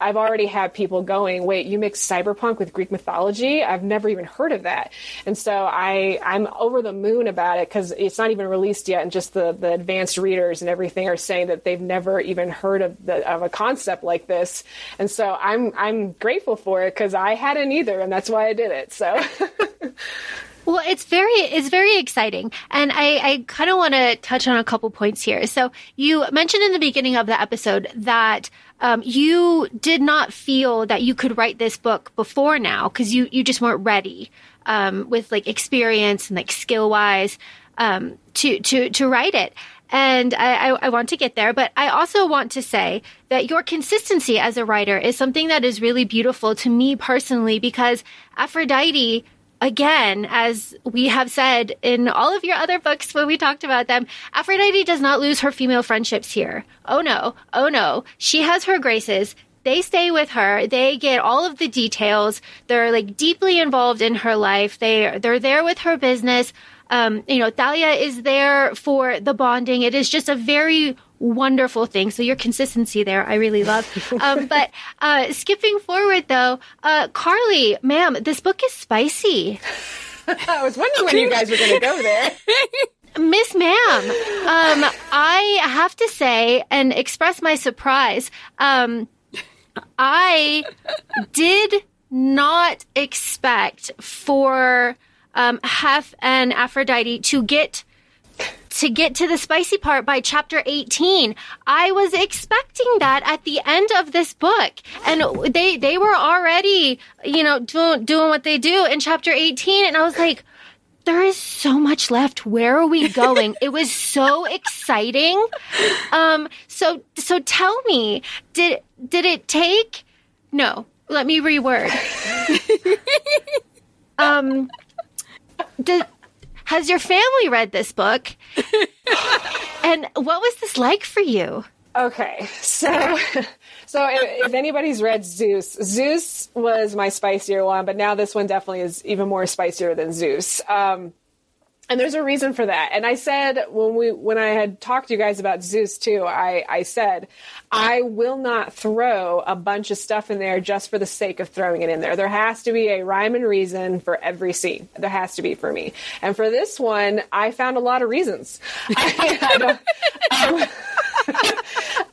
Speaker 4: I've already had people going, wait, you mix cyberpunk with Greek mythology? I've never even heard of that. And so I, I'm over the moon about it because it's not even released yet. And just the, the advanced readers and everything are saying that they've never even heard of, the, of a concept like this. And so I'm, I'm grateful for it because I hadn't either. And that's why I did it. So.
Speaker 3: Well, it's very it's very exciting, and I, I kind of want to touch on a couple points here. So you mentioned in the beginning of the episode that um, you did not feel that you could write this book before now because you you just weren't ready um, with like experience and like skill wise um, to to to write it. And I, I, I, want to get there, but I also want to say that your consistency as a writer is something that is really beautiful to me personally because Aphrodite again, as we have said in all of your other books when we talked about them, Aphrodite does not lose her female friendships here. Oh no, oh no. She has her graces. They stay with her. They get all of the details. They're like deeply involved in her life. They they're there with her business. Um, you know, Thalia is there for the bonding. It is just a very wonderful thing. So your consistency there, I really love. Um, but uh, skipping forward though, uh, Carly, ma'am, this book is spicy.
Speaker 4: I was wondering when you guys were going to go there.
Speaker 3: Miss Ma'am, um, I have to say and express my surprise. Um, I did not expect for um, Hef and Aphrodite to get to get to the spicy part by chapter 18. I was expecting that at the end of this book. And they, they were already, you know, doing, doing what they do in chapter 18. And I was like, there is so much left. Where are we going? it was so exciting. Um, so, so tell me, did, did it take, no, let me reword. um, did, has your family read this book? and what was this like for you?
Speaker 4: Okay, so so if, if, anybody's read Zeus, Zeus was my spicier one, but now this one definitely is even more spicier than Zeus. Um, and there's a reason for that. And I said when we when I had talked to you guys about Zeus too, I I said I will not throw a bunch of stuff in there just for the sake of throwing it in there. There has to be a rhyme and reason for every scene. There has to be for me. And for this one, I found a lot of reasons. I, I,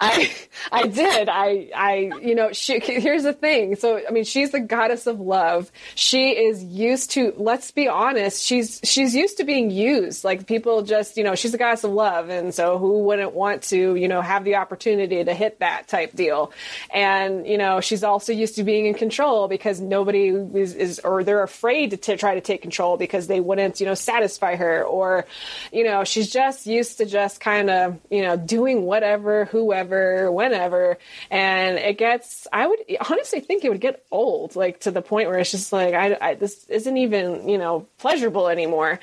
Speaker 4: I I did. I I you know she here's the thing. So I mean she's the goddess of love. She is used to let's be honest, she's she's used to being used. Like people just, you know, she's the goddess of love and so who wouldn't want to, you know, have the opportunity to hit that type deal. And you know, she's also used to being in control because nobody is, is or they're afraid to t- try to take control because they wouldn't, you know, satisfy her or you know, she's just used to just kind of, you know, doing whatever, whoever, whenever. And it gets, I would honestly think it would get old, like to the point where it's just like, I, I this isn't even, you know, pleasurable anymore.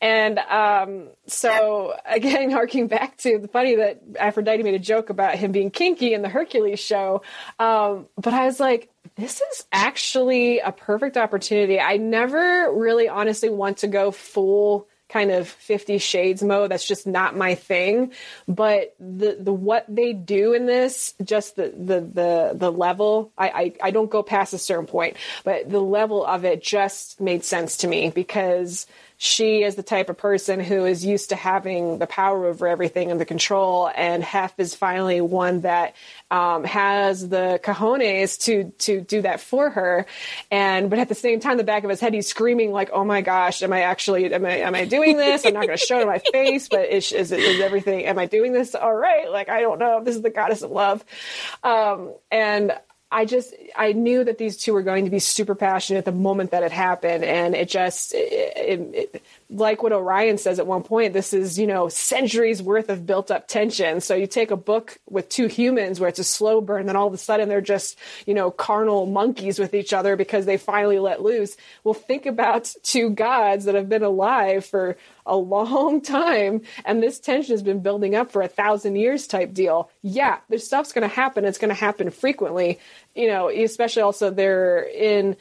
Speaker 4: And um, so again, harking back to the funny that Aphrodite made a joke about him being kinky in the Hercules show. Um, but I was like, this is actually a perfect opportunity. I never really honestly want to go full kind of 50 shades mode that's just not my thing. But the the what they do in this just the the the, the level I, I i don't go past a certain point but the level of it just made sense to me because she is the type of person who is used to having the power over everything and the control. And Hef is finally one that um, has the cojones to to do that for her. And but at the same time, the back of his head, he's screaming like, "Oh my gosh, am I actually am I am I doing this? I'm not going to show in my face, but is, is, is everything? Am I doing this all right? Like I don't know. This is the goddess of love." Um, and I just I knew that these two were going to be super passionate the moment that it happened, and it just it, it, it, like what Orion says at one point. This is you know centuries worth of built up tension. So you take a book with two humans where it's a slow burn, then all of a sudden they're just you know carnal monkeys with each other because they finally let loose. Well, think about two gods that have been alive for a long time and this tension has been building up for a thousand years type deal yeah this stuff's going to happen it's going to happen frequently you know especially also they're in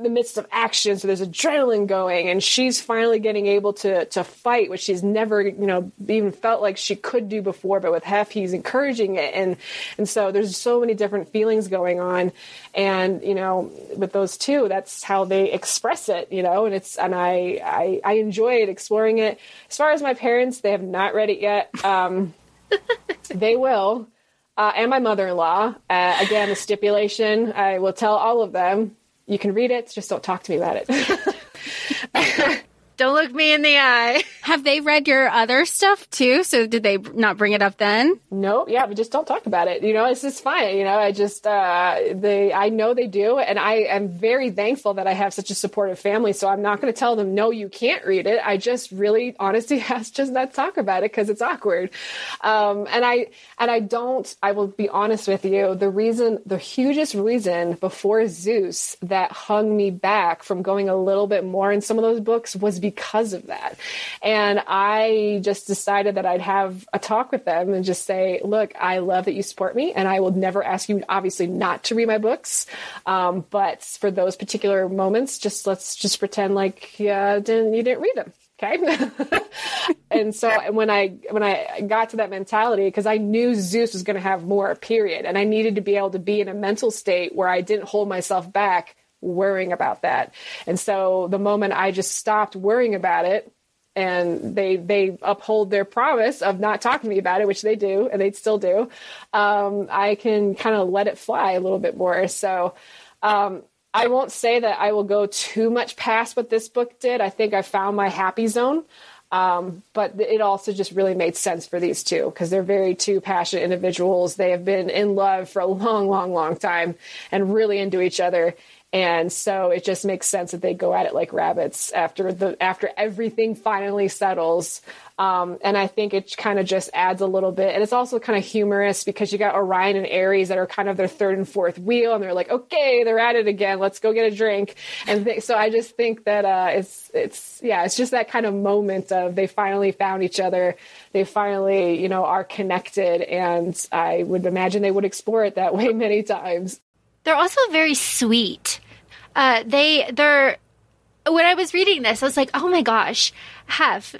Speaker 4: the midst of action so there's adrenaline going and she's finally getting able to to fight which she's never you know even felt like she could do before but with hef he's encouraging it and and so there's so many different feelings going on and you know with those two that's how they express it you know and it's and i i, I enjoyed exploring it. As far as my parents they have not read it yet. Um they will uh, and my mother-in-law uh, again a stipulation. I will tell all of them you can read it, just don't talk to me about
Speaker 3: it. don't look me in the eye.
Speaker 2: Have they read your other stuff too? So did they not bring it up then?
Speaker 4: No, yeah, but just don't talk about it. You know, it's just fine. You know, I just uh, they I know they do, and I am very thankful that I have such a supportive family. So I'm not going to tell them no, you can't read it. I just really, honestly, has just not talk about it because it's awkward. Um, and I and I don't. I will be honest with you. The reason, the hugest reason before Zeus that hung me back from going a little bit more in some of those books was because of that. And I just decided that I'd have a talk with them and just say, look, I love that you support me and I will never ask you, obviously, not to read my books. Um, but for those particular moments, just let's just pretend like yeah, didn't, you didn't read them. Okay. and so when I when I got to that mentality, because I knew Zeus was going to have more, period, and I needed to be able to be in a mental state where I didn't hold myself back worrying about that. And so the moment I just stopped worrying about it and they they uphold their promise of not talking to me about it, which they do, and they still do. Um, I can kind of let it fly a little bit more. So um, I won't say that I will go too much past what this book did. I think I found my happy zone. Um, but it also just really made sense for these two because they're very two passionate individuals. They have been in love for a long, long, long time and really into each other. And so it just makes sense that they go at it like rabbits after the after everything finally settles. Um, and I think it kind of just adds a little bit. And it's also kind of humorous because you got Orion and Ares that are kind of their third and fourth wheel, and they're like, okay, they're at it again. Let's go get a drink. And th- so I just think that uh, it's it's yeah, it's just that kind of moment of they finally found each other. They finally you know are connected, and I would imagine they would explore it that way many times.
Speaker 3: They're also very sweet. Uh, they they're when I was reading this, I was like, oh my gosh, Hef,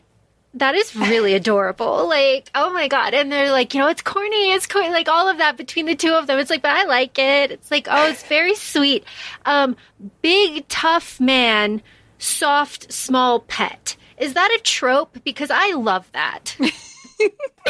Speaker 3: that is really adorable. Like, oh my god. And they're like, you know, it's corny, it's corny, like all of that between the two of them. It's like, but I like it. It's like, oh, it's very sweet. Um, big tough man, soft small pet. Is that a trope? Because I love that.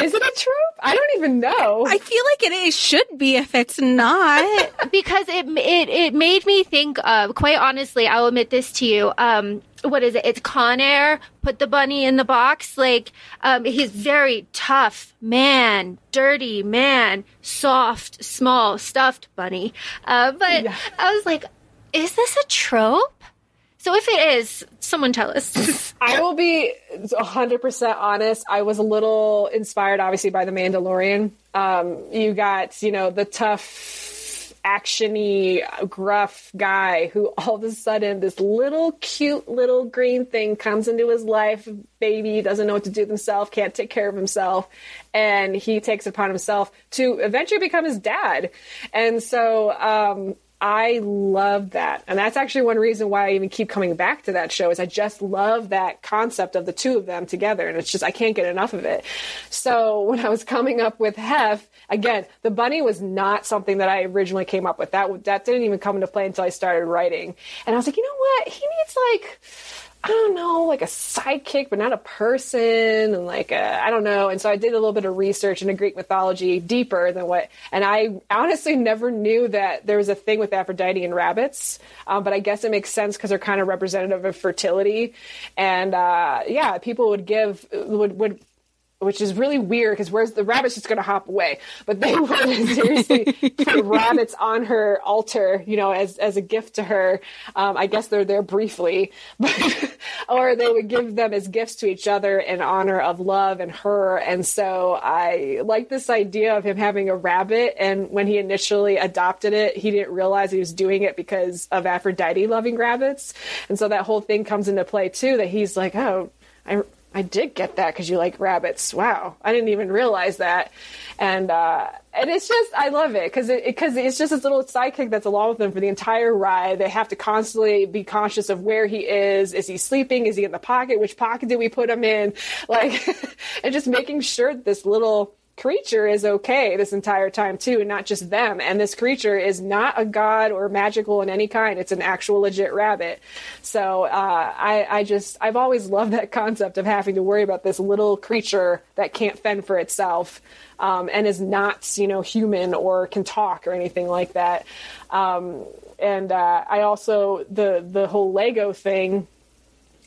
Speaker 4: Is it a trope? I don't even know.
Speaker 2: I feel like it is, should be if it's not.
Speaker 3: because it it it made me think of quite honestly i'll admit this to you um what is it it's con air put the bunny in the box like um he's very tough man dirty man soft small stuffed bunny uh but
Speaker 4: Yeah.
Speaker 3: i was like is this a trope so if it is someone tell us
Speaker 4: I will be 100% honest. I was a little inspired, obviously, by The Mandalorian. Um, you got, you know, the tough, actiony, gruff guy who all of a sudden this little cute little green thing comes into his life. Baby doesn't know what to do with himself, can't take care of himself, and he takes it upon himself to eventually become his dad. And so, um, I love that. And that's actually one reason why I even keep coming back to that show is I just love that concept of the two of them together. And it's just, I can't get enough of it. So when I was coming up with Hef, again, the bunny was not something that I originally came up with. That, that didn't even come into play until I started writing. And I was like, you know what? He needs like, I don't know, like a sidekick, but not a person, and like I don't know. And so I did a little bit of research into Greek mythology deeper than what, and I honestly never knew that there was a thing with Aphrodite and rabbits. Um, but I guess it makes sense because they're kind of representative of fertility, and uh, yeah, people would give would would which is really weird because where's the rabbit's just going to hop away. But they would seriously put rabbits on her altar you know as as a gift to her. Um, i guess they're there briefly but or they would give them as gifts to each other in honor of love and her. And so i like this idea of him having a rabbit and when he initially adopted it he didn't realize he was doing it because of aphrodite loving rabbits. And so that whole thing comes into play too that he's like oh I, I did get that because you like rabbits. Wow, I didn't even realize that, and uh, and it's just I love it because it because it's just this little sidekick that's along with them for the entire ride. They have to constantly be conscious of where he is. Is he sleeping? Is he in the pocket? Which pocket did we put him in? Like, and just making sure this little creature is okay this entire time too and not just them. And this creature is not a god or magical in any kind. It's an actual legit rabbit. So uh, I, I just i've always loved that concept of having to worry about this little creature that can't fend for itself um, and is not you know human or can talk or anything like that. Um, and uh, i also the the whole lego thing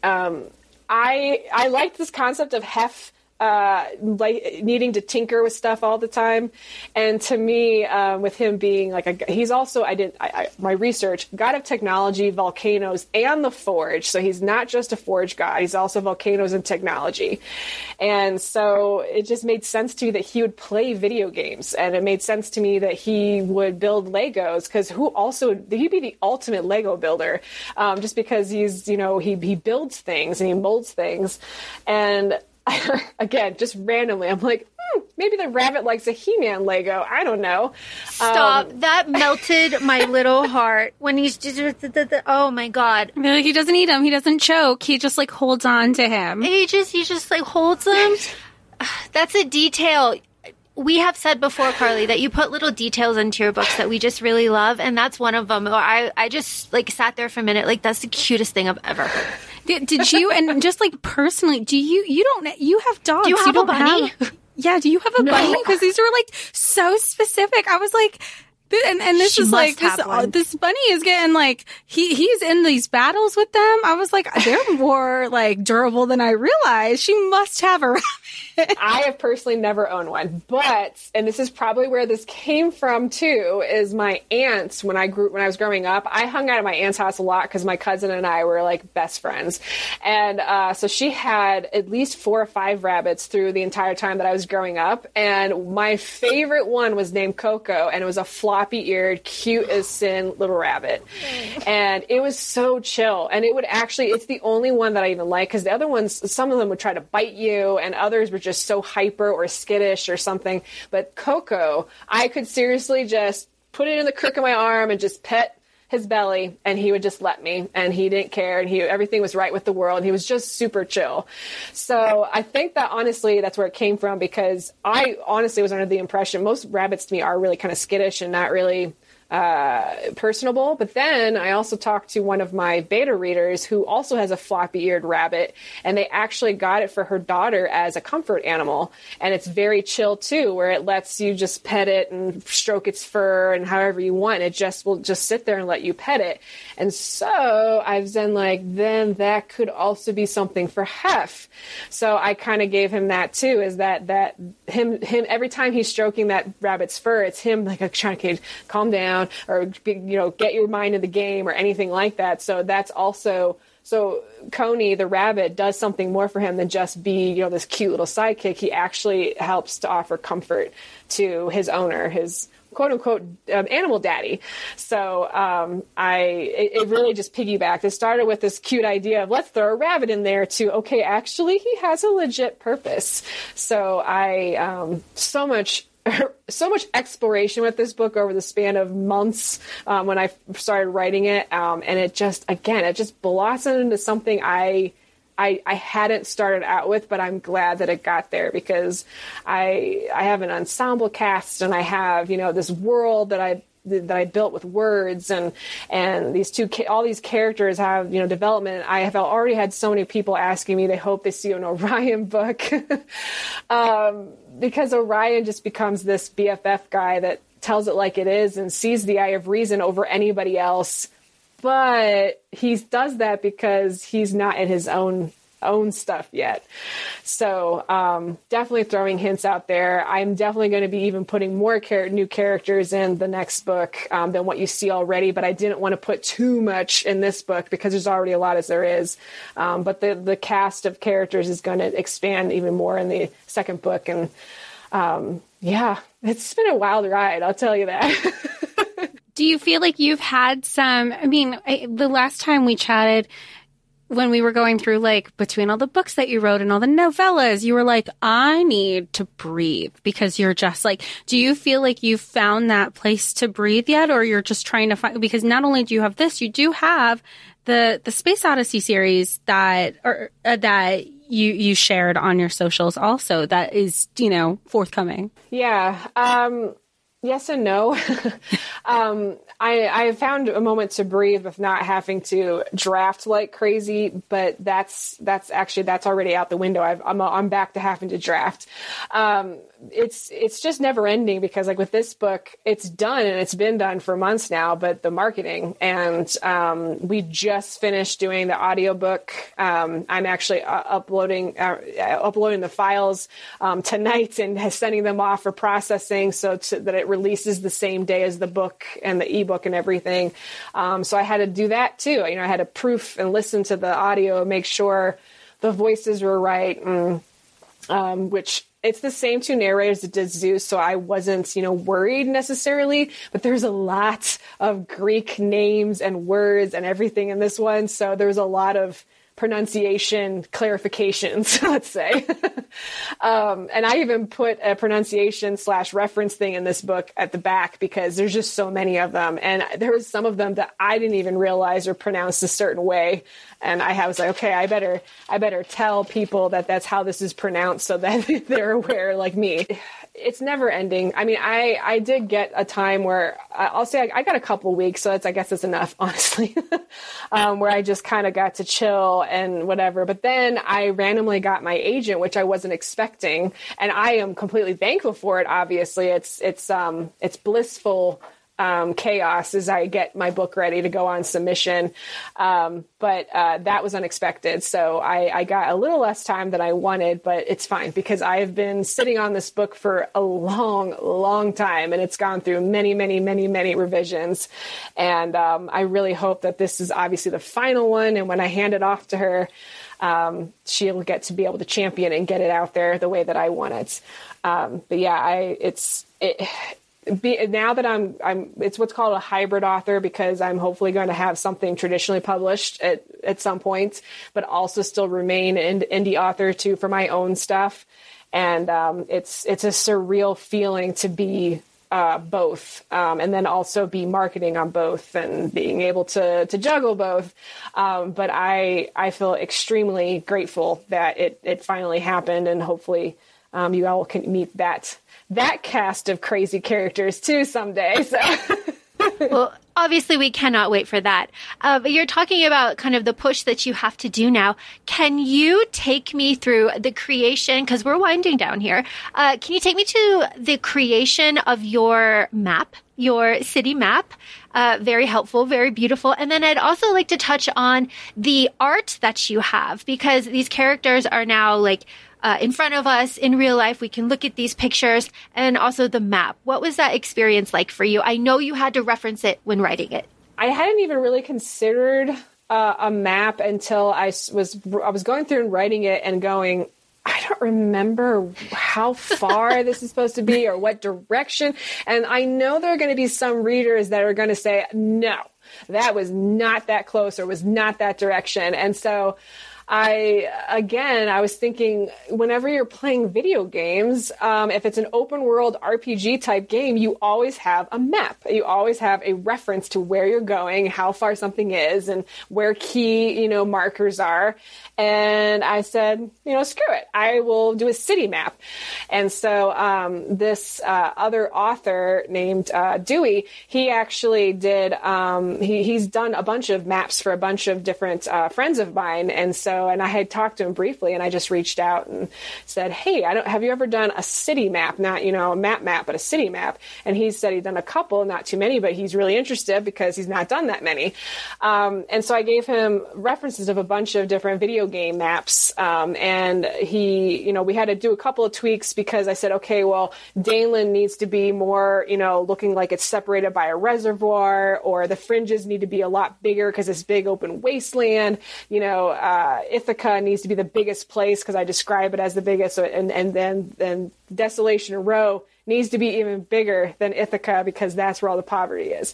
Speaker 4: um, I I liked this concept of Hef uh, like needing to tinker with stuff all the time, and to me, um, with him being like a, he's also I did I, I, my research god of technology, volcanoes, and the forge. So he's not just a forge god; he's also volcanoes and technology, and so it just made sense to me that he would play video games, and it made sense to me that he would build Legos because who also he'd be the ultimate Lego builder, um, just because he's you know he he builds things and he molds things, and again, just randomly, I'm like, hmm, maybe the rabbit likes a He-Man Lego. I don't know.
Speaker 3: stop
Speaker 4: Um,
Speaker 3: that melted my little heart when he's just oh my god
Speaker 2: They're he doesn't eat him. He doesn't choke. He just like holds on to him.
Speaker 3: he just he just like holds him. that's a detail we have said before carly that you put little details into your books that we just really love and that's one of them or i i just like sat there for a minute like that's the cutest thing i've ever heard
Speaker 2: Did, did you and just like personally, do you you don't you have dogs?
Speaker 3: Do you have a bunny?
Speaker 2: have- yeah, do you have a bunny? Because these were like so specific. I was like, And, and this
Speaker 3: She
Speaker 2: is like this, uh,
Speaker 3: one.
Speaker 2: this bunny is getting like he he's in these battles with them. I was like, they're more like durable than I realized. She must have a rabbit.
Speaker 4: I have personally never owned one, but and this is probably where this came from too. Is my aunt's when I grew when I was growing up, I hung out at my aunt's house a lot because my cousin and I were like best friends, and uh, so she had at least four or five rabbits through the entire time that I was growing up, and my favorite one was named Coco, and it was a floppy eared, cute as sin little rabbit, and it was so chill, and it would actually it's the only one that I even like because the other ones some of them would try to bite you, and others were just so hyper or skittish or something. But Coco, I could seriously just put it in the crook of my arm and just pet his belly and he would just let me and he didn't care and he everything was right with the world he was just super chill. So i think that honestly that's where it came from because i honestly was under the impression most rabbits to me are really kind of skittish and not really uh, personable. But then I also talked to one of my beta readers who also has a floppy eared rabbit, and they actually got it for her daughter as a comfort animal. And it's very chill too, where it lets you just pet it and stroke its fur and however you want. It just will just sit there and let you pet it. And so I've then like, then that could also be something for Hef. So I kind of gave him that too, is that, that him, him, every time he's stroking that rabbit's fur, it's him like trying to calm down or, you know, get your mind in the game or anything like that. So that's also, so Coney, the rabbit, does something more for him than just be, you know, this cute little sidekick. He actually helps to offer comfort to his owner, his quote unquote um, animal daddy. So um, I, it, it really just piggybacked. It started with this cute idea of let's throw a rabbit in there to okay, actually he has a legit purpose. So I um, so much so much exploration with this book over the span of months um, when I started writing it, um, and it just again it just blossomed into something I, I I hadn't started out with, but I'm glad that it got there because I I have an ensemble cast and I have you know this world that I that I built with words and and these two all these characters have you know development. I have already had so many people asking me. They hope they see an Orion book. Um, because Orion just becomes this BFF guy that tells it like it is and sees the eye of reason over anybody else. But he does that because he's not in his own own stuff yet. So um, definitely throwing hints out there. I'm definitely going to be even putting more char- new characters in the next book um, than what you see already. But I didn't want to put too much in this book because there's already a lot as there is. Um, but the the cast of characters is going to expand even more in the second book. And um, yeah, it's been a wild ride. I'll tell you that.
Speaker 2: Do you feel like you've had some? I mean, I, the last time we chatted, when we were going through like between all the books that you wrote and all the novellas, you were like, I need to breathe because you're just like, do you feel like you've found that place to breathe yet? Or you're just trying to find, because not only do you have this, you do have the, the Space Odyssey series that, or uh, that you, you shared on your socials also that is, you know, forthcoming.
Speaker 4: Yeah. Um, yes and no. um, I, I found a moment to breathe with not having to draft like crazy, but that's that's actually that's already out the window. I've, I'm I'm back to having to draft. Um, it's it's just never ending because like with this book, it's done and it's been done for months now. But the marketing and um, we just finished doing the audiobook. Um, I'm actually uh, uploading uh, uploading the files um, tonight and sending them off for processing so to, that it releases the same day as the book and the ebook and everything. Um, so I had to do that too. You know, I had to proof and listen to the audio, make sure the voices were right, and, um, which it's the same two narrators that did Zeus, so I wasn't, you know, worried necessarily. But there's a lot of Greek names and words and everything in this one, so there was a lot of pronunciation clarifications, let's say. um, and I even put a pronunciation slash reference thing in this book at the back because there's just so many of them. And there was some of them that I didn't even realize are pronounced a certain way. And I was like, okay, I better, I better tell people that that's how this is pronounced so that they're aware like me it's never ending. I mean, I I did get a time where I'll say I, I got a couple weeks, so it's I guess it's enough, honestly, um, where I just kind of got to chill and whatever. But then I randomly got my agent, which I wasn't expecting, and I am completely thankful for it. Obviously, it's it's um it's blissful um, chaos as I get my book ready to go on submission. Um, but uh, that was unexpected. So I, I, got a little less time than I wanted, but it's fine because I have been sitting on this book for a long, long time and it's gone through many, many, many, many revisions. And um, I really hope that this is obviously the final one. And when I hand it off to her, um, she'll get to be able to champion and get it out there the way that I want it. Um, but yeah, I it's it, be, now that I'm I'm it's what's called a hybrid author because I'm hopefully going to have something traditionally published at at some point, but also still remain an indie author too for my own stuff. And um, it's it's a surreal feeling to be uh, both, um, and then also be marketing on both and being able to to juggle both. Um, but I I feel extremely grateful that it it finally happened, and hopefully um, you all can meet that that cast of crazy characters too someday. So.
Speaker 3: well, obviously, we cannot wait for that. Uh, but you're talking about kind of the push that you have to do now. Can you take me through the creation? Because we're winding down here. Uh, can you take me to the creation of your map, your city map? Uh, very helpful, very beautiful. And then I'd also like to touch on the art that you have because these characters are now like uh, in front of us in real life. We can look at these pictures and also the map. What was that experience like for you? I know you had to reference it when writing it.
Speaker 4: I hadn't even really considered uh, a map until I was I was going through and writing it and going. I don't remember how far this is supposed to be or what direction. And I know there are going to be some readers that are going to say, no, that was not that close or was not that direction. And so I, again, I was thinking whenever you're playing video games, um, if it's an open world RPG type game, you always have a map. You always have a reference to where you're going, how far something is, and where key, you know, markers are. And I said, you know, screw it. I will do a city map. And so um, this uh, other author named uh, Dewey, he actually did, um, he, he's done a bunch of maps for a bunch of different uh, friends of mine. And so and I had talked to him briefly, and I just reached out and said, "Hey, I don't have you ever done a city map? Not you know a map map, but a city map." And he said he'd done a couple, not too many, but he's really interested because he's not done that many. Um, and so I gave him references of a bunch of different video game maps, um, and he, you know, we had to do a couple of tweaks because I said, okay, well, Daneland needs to be more, you know, looking like it's separated by a reservoir, or the fringes need to be a lot bigger because it's big open wasteland. You know, uh, Ithaca needs to be the biggest place because I describe it as the biggest, and and then then Desolation Row needs to be even bigger than Ithaca because that's where all the poverty is.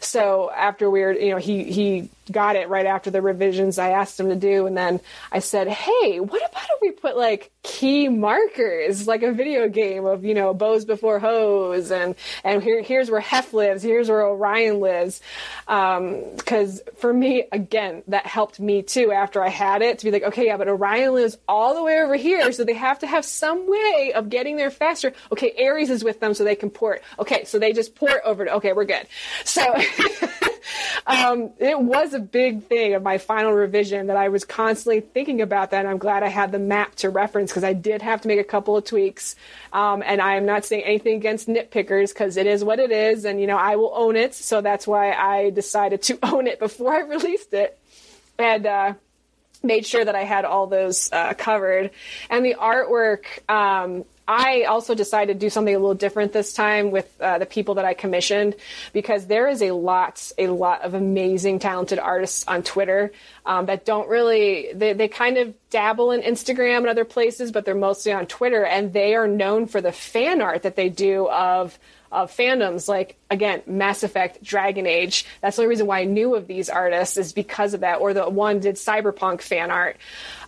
Speaker 4: So after we were, you know, he he got it right after the revisions I asked him to do, and then I said, hey, what about if we put like key markers, like a video game of you know bows before hoes, and and here here's where Hef lives, here's where Orion lives, because um, for me again that helped me too after I had it to be like, okay, yeah, but Orion lives all the way over here, so they have to have some way of getting there faster. Okay, Ares with them so they can port. Okay, so they just port over to, okay, we're good. So um, it was a big thing of my final revision that I was constantly thinking about that. I'm glad I had the map to reference because I did have to make a couple of tweaks. Um, and I am not saying anything against nitpickers because it is what it is. And, you know, I will own it. So that's why I decided to own it before I released it. And, uh, made sure that I had all those uh, covered. And the artwork, um, I also decided to do something a little different this time with uh, the people that I commissioned because there is a lot, a lot of amazing, talented artists on Twitter um, that don't really, they, they kind of dabble in Instagram and other places, but they're mostly on Twitter and they are known for the fan art that they do of of fandoms like again Mass Effect, Dragon Age. That's the only reason why I knew of these artists is because of that. Or the one did Cyberpunk fan art.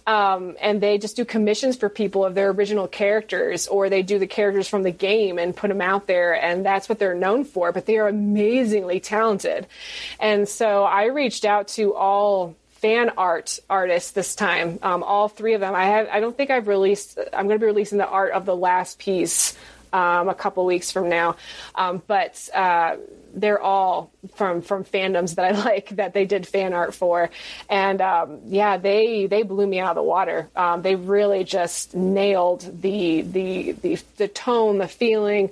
Speaker 4: Um, and they just do commissions for people of their original characters, or they do the characters from the game and put them out there, and that's what they're known for. But they are amazingly talented, and so I reached out to all fan art artists this time. Um, all three of them. I have. I don't think I've released. I'm going to be releasing the art of the last piece um, a couple weeks from now. Um, but uh, they're all from from fandoms that I like that they did fan art for, and um, yeah, they they blew me out of the water. Um, they really just nailed the the the, the tone, the feeling,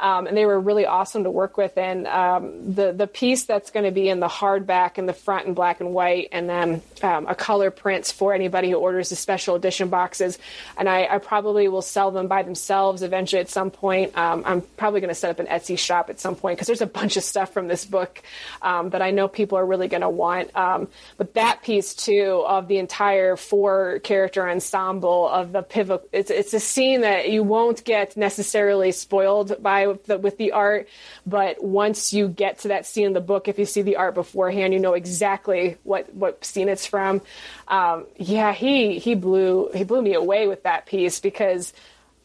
Speaker 4: um, and they were really awesome to work with. And um, the the piece that's going to be in the hardback in the front in black and white, and then um, a color prints for anybody who orders the special edition boxes. And I, I probably will sell them by themselves eventually at some point. Um, I'm probably going to set up an Etsy shop at some point because there's a bunch of stuff from this book um, that I know people are really going to want. Um, but that piece too of the entire four character ensemble of the pivot, it's, it's a scene that you won't get necessarily spoiled by with the, with the art. But once you get to that scene in the book, if you see the art beforehand, you know exactly what, what scene it's from. Um, yeah, he, he blew, he blew me away with that piece because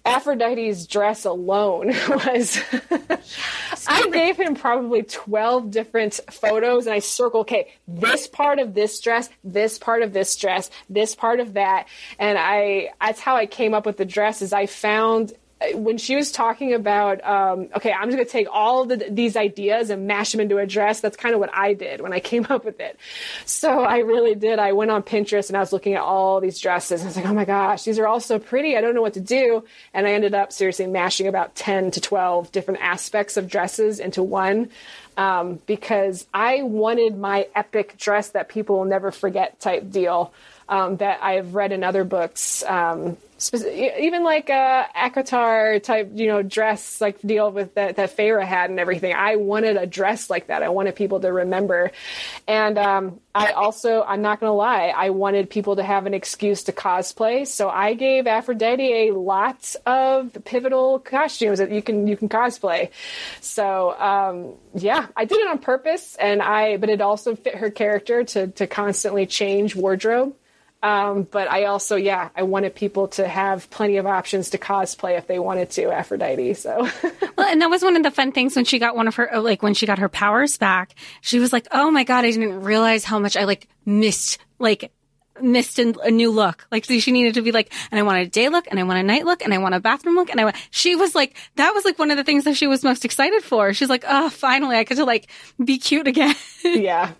Speaker 4: Aphrodite's dress alone was. I gave him probably 12 different photos and I circle, okay, this part of this dress, this part of this dress, this part of that. And I, that's how I came up with the dress is I found when she was talking about, um, okay, I'm just going to take all the, these ideas and mash them into a dress. That's kind of what I did when I came up with it. So I really did. I went on Pinterest and I was looking at all these dresses. I was like, oh my gosh, these are all so pretty. I don't know what to do. And I ended up seriously mashing about 10 to 12 different aspects of dresses into one. Um, because I wanted my epic dress that people will never forget type deal um, that I've read in other books. Um, even like a ACOTAR type, you know, dress like deal with that that Feyre had and everything. I wanted a dress like that. I wanted people to remember, and um, I also, I'm not gonna lie, I wanted people to have an excuse to cosplay. So I gave Aphrodite a lot of pivotal costumes that you can you can cosplay. So um, yeah, I did it on purpose, and I, but it also fit her character to to constantly change wardrobe. Um, but I also, yeah, I wanted people to have plenty of options to cosplay if they wanted to Aphrodite. So,
Speaker 2: well, and that was one of the fun things when she got one of her, like when she got her powers back, she was like, "Oh my god, I didn't realize how much I like missed, like missed a new look. Like she needed to be like, and I want a day look, and I want a night look, and I want a bathroom look, and I want. She was like, that was like one of the things that she was most excited for. She's like, oh, finally, I get to like be cute again.
Speaker 4: yeah,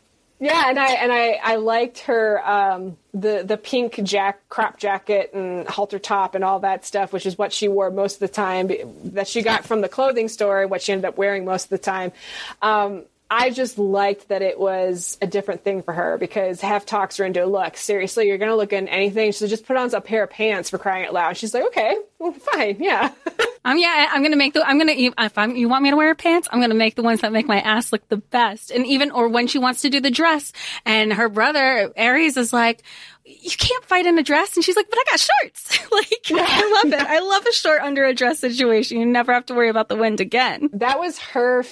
Speaker 4: yeah, and I and I I liked her um, the the pink jack crop jacket and halter top and all that stuff, which is what she wore most of the time that she got from the clothing store, and what she ended up wearing most of the time. Um, I just liked that it was a different thing for her because Hef talks her into look. Seriously, you're gonna look in anything, so just put on a pair of pants for crying out loud. She's like, okay, well, fine, yeah.
Speaker 2: um, yeah, I'm gonna make the. I'm gonna if I'm, you want me to wear pants, I'm gonna make the ones that make my ass look the best. And even or when she wants to do the dress, and her brother Ares is like, you can't fight in a dress. And she's like, but I got shorts. like, I love it. I love a short under a dress situation. You never have to worry about the wind again.
Speaker 4: That was her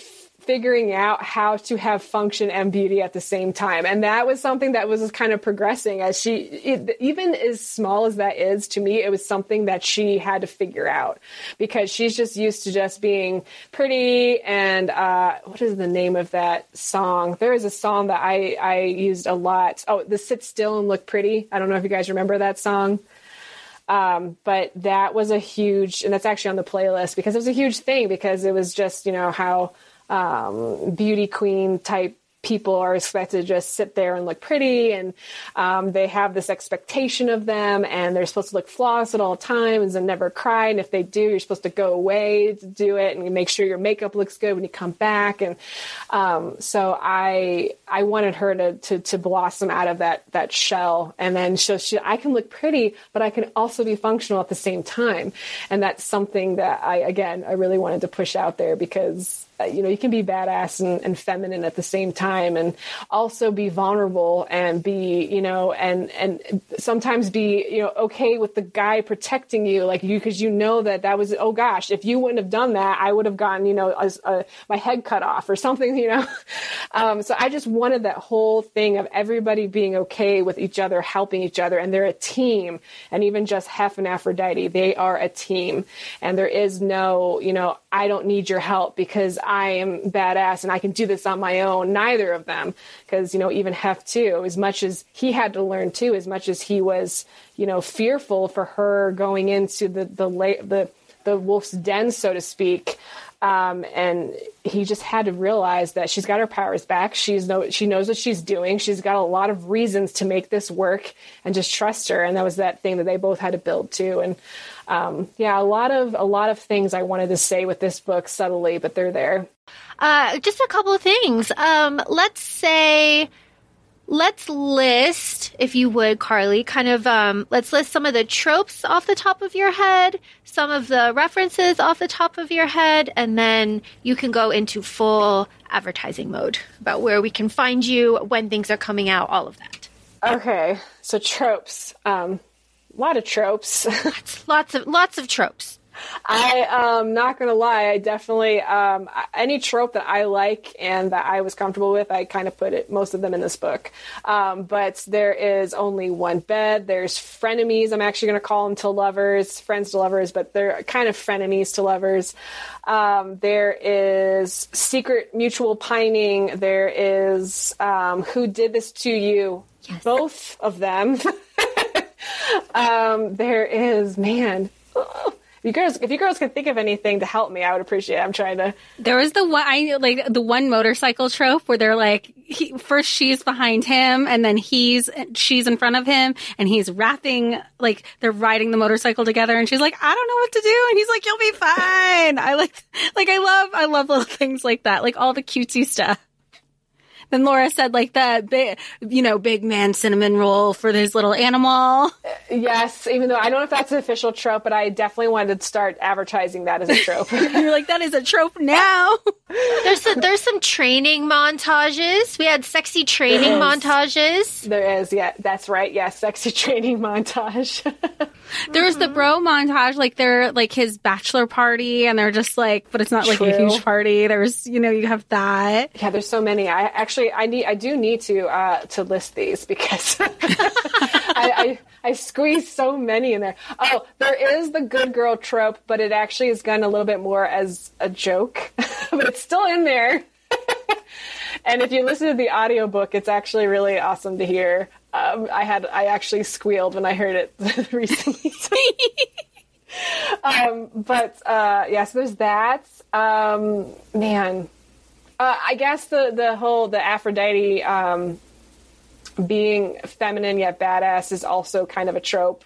Speaker 4: figuring out how to have function and beauty at the same time. And that was something that was kind of progressing as she, it, even as small as that is to me, it was something that she had to figure out because she's just used to just being pretty. And, uh, what is the name of that song? There is a song that I, I used a lot. Oh, the sit still and look pretty. I don't know if you guys remember that song. Um, but that was a huge, and that's actually on the playlist because it was a huge thing because it was just, you know, how, um, beauty queen type people are expected to just sit there and look pretty and um, they have this expectation of them and they're supposed to look flawless at all times and never cry and if they do you're supposed to go away to do it and make sure your makeup looks good when you come back and um, so i i wanted her to, to to blossom out of that that shell and then so she i can look pretty but i can also be functional at the same time and that's something that i again i really wanted to push out there because you know, you can be badass and, and, feminine at the same time and also be vulnerable and be, you know, and, and sometimes be, you know, okay with the guy protecting you, like you, cause you know that that was, oh gosh, if you wouldn't have done that, I would have gotten, you know, a, a, my head cut off or something, you know? Um, so I just wanted that whole thing of everybody being okay with each other, helping each other. And they're a team. And even just Hef and Aphrodite, they are a team. And there is no, you know, I don't need your help because I am badass and I can do this on my own. Neither of them, because you know even Hef too, as much as he had to learn too, as much as he was you know fearful for her going into the the the the wolf's den, so to speak. Um, and he just had to realize that she's got her powers back. She's no, she knows what she's doing. She's got a lot of reasons to make this work, and just trust her. And that was that thing that they both had to build to. And um, yeah, a lot of a lot of things I wanted to say with this book subtly, but they're there.
Speaker 3: Uh, just a couple of things. Um, let's say let's list, if you would, Carly, kind of, um, let's list some of the tropes off the top of your head, some of the references off the top of your head, and then you can go into full advertising mode about where we can find you, when things are coming out, all of that.
Speaker 4: Okay, so tropes. Um, lot of tropes.
Speaker 3: lots, lots of lots of tropes.
Speaker 4: I um not gonna lie, I definitely um any trope that I like and that I was comfortable with, I kind of put it most of them in this book. Um, but there is only one bed. There's frenemies. I'm actually gonna call them to lovers, friends to lovers, but they're kind of frenemies to lovers. Um, there is secret mutual pining. There is um, who did this to you. Yes. Both of them. um, there is man. Ugh you girls, if you girls can think of anything to help me, I would appreciate. it. I'm trying to.
Speaker 2: There was the one, I like the one motorcycle trope where they're like, he, first she's behind him, and then he's she's in front of him, and he's wrapping like they're riding the motorcycle together, and she's like, I don't know what to do, and he's like, you'll be fine. I like, like I love, I love little things like that, like all the cutesy stuff. Then Laura said like the big, you know, big man cinnamon roll for this little animal.
Speaker 4: Yes, even though I don't know if that's an official trope, but I definitely wanted to start advertising that as a trope.
Speaker 2: You're like, that is a trope now.
Speaker 3: there's a, there's some training montages. We had sexy training montages.
Speaker 4: There is, yeah, that's right. Yeah, sexy training montage.
Speaker 2: there was the bro montage, like they're like his bachelor party, and they're just like, but it's not True. like a huge party. There's, you know, you have that.
Speaker 4: Yeah, there's so many. I actually actually, I need, I do need to uh, to list these because I, I, I squeeze so many in there. Oh, there is the good girl trope, but it actually is done a little bit more as a joke, but it's still in there. and if you listen to the audiobook, it's actually really awesome to hear. Um, I had, I actually squealed when I heard it recently. um, but uh, yes, yeah, so there's that. Um, man, uh, I guess the the whole the Aphrodite um, being feminine yet badass is also kind of a trope.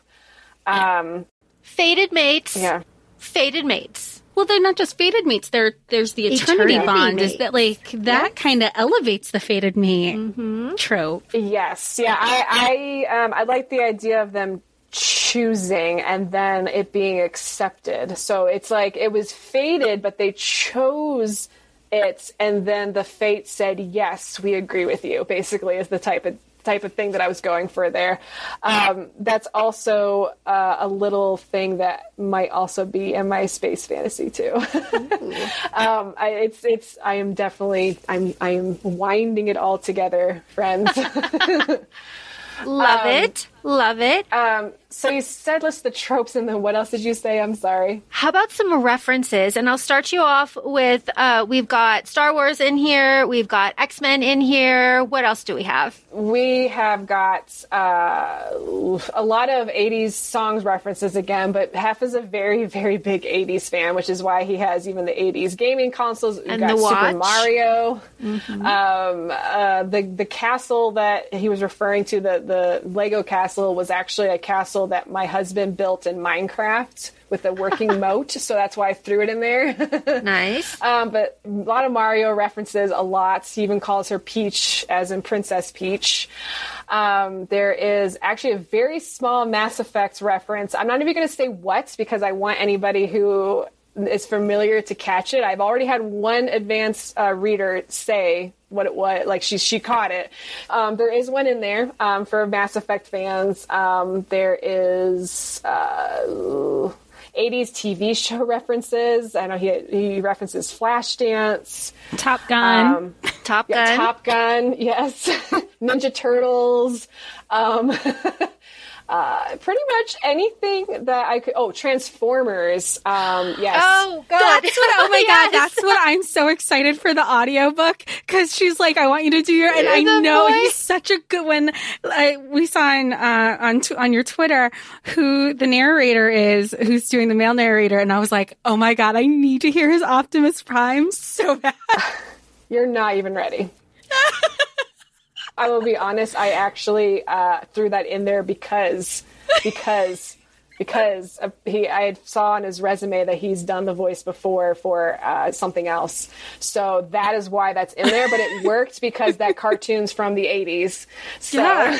Speaker 4: Um,
Speaker 3: fated mates.
Speaker 4: Yeah.
Speaker 3: Fated mates.
Speaker 2: Well, they're not just fated mates. There, there's the eternity, eternity bond. Mates. Is that like that yeah. kind of elevates the fated mate mm-hmm. trope?
Speaker 4: Yes. Yeah. I I um, I like the idea of them choosing and then it being accepted. So it's like it was fated, but they chose it and then the fate said yes we agree with you basically is the type of type of thing that I was going for there. Um, that's also uh, a little thing that might also be in my space fantasy too. um, I, it's it's I am definitely I'm I am winding it all together, friends.
Speaker 3: Love um, it. Love it.
Speaker 4: Um, so you said list the tropes, and then what else did you say? I'm sorry.
Speaker 3: How about some references? And I'll start you off with uh, we've got Star Wars in here, we've got X Men in here. What else do we have?
Speaker 4: We have got uh, a lot of 80s songs references again, but Hef is a very, very big 80s fan, which is why he has even the 80s gaming consoles. We've
Speaker 3: and
Speaker 4: got
Speaker 3: the
Speaker 4: Super Mario. Mm-hmm. Um, uh, the, the castle that he was referring to, the, the Lego castle, was actually a castle castle that my husband built in Minecraft with a working moat, so that's why I threw it in there.
Speaker 3: nice.
Speaker 4: Um, but a lot of Mario references, a lot. He even calls her Peach, as in Princess Peach. Um, there is actually a very small Mass Effect reference. I'm not even going to say what because I want anybody who is familiar to catch it. I've already had one advanced uh, reader say what it was. Like she she caught it. Um, there is one in there um, for Mass Effect fans. Um, there is. Uh, 80s TV show references. I know he he references Flashdance,
Speaker 2: Top Gun,
Speaker 3: um, Top
Speaker 4: yeah,
Speaker 3: Gun,
Speaker 4: Top Gun, yes, Ninja Turtles. Uh, pretty much anything that I could. Oh, Transformers. Um, yes.
Speaker 3: Oh God.
Speaker 2: That's what, oh my
Speaker 3: Yes.
Speaker 2: God, that's what I'm so excited for the audiobook because she's like, I want you to do your, and I know
Speaker 3: voice.
Speaker 2: he's such a good one. I, we saw on, uh, on, t- on your Twitter who the narrator is, who's doing the male narrator. And I was like, oh my God, I need to hear his Optimus Prime so bad.
Speaker 4: You're not even ready. I will be honest. I actually uh, threw that in there because because because he I saw on his resume that he's done the voice before for uh, something else. So that is why that's in there. But it worked because that cartoon's from the '80s. So,
Speaker 2: Yeah.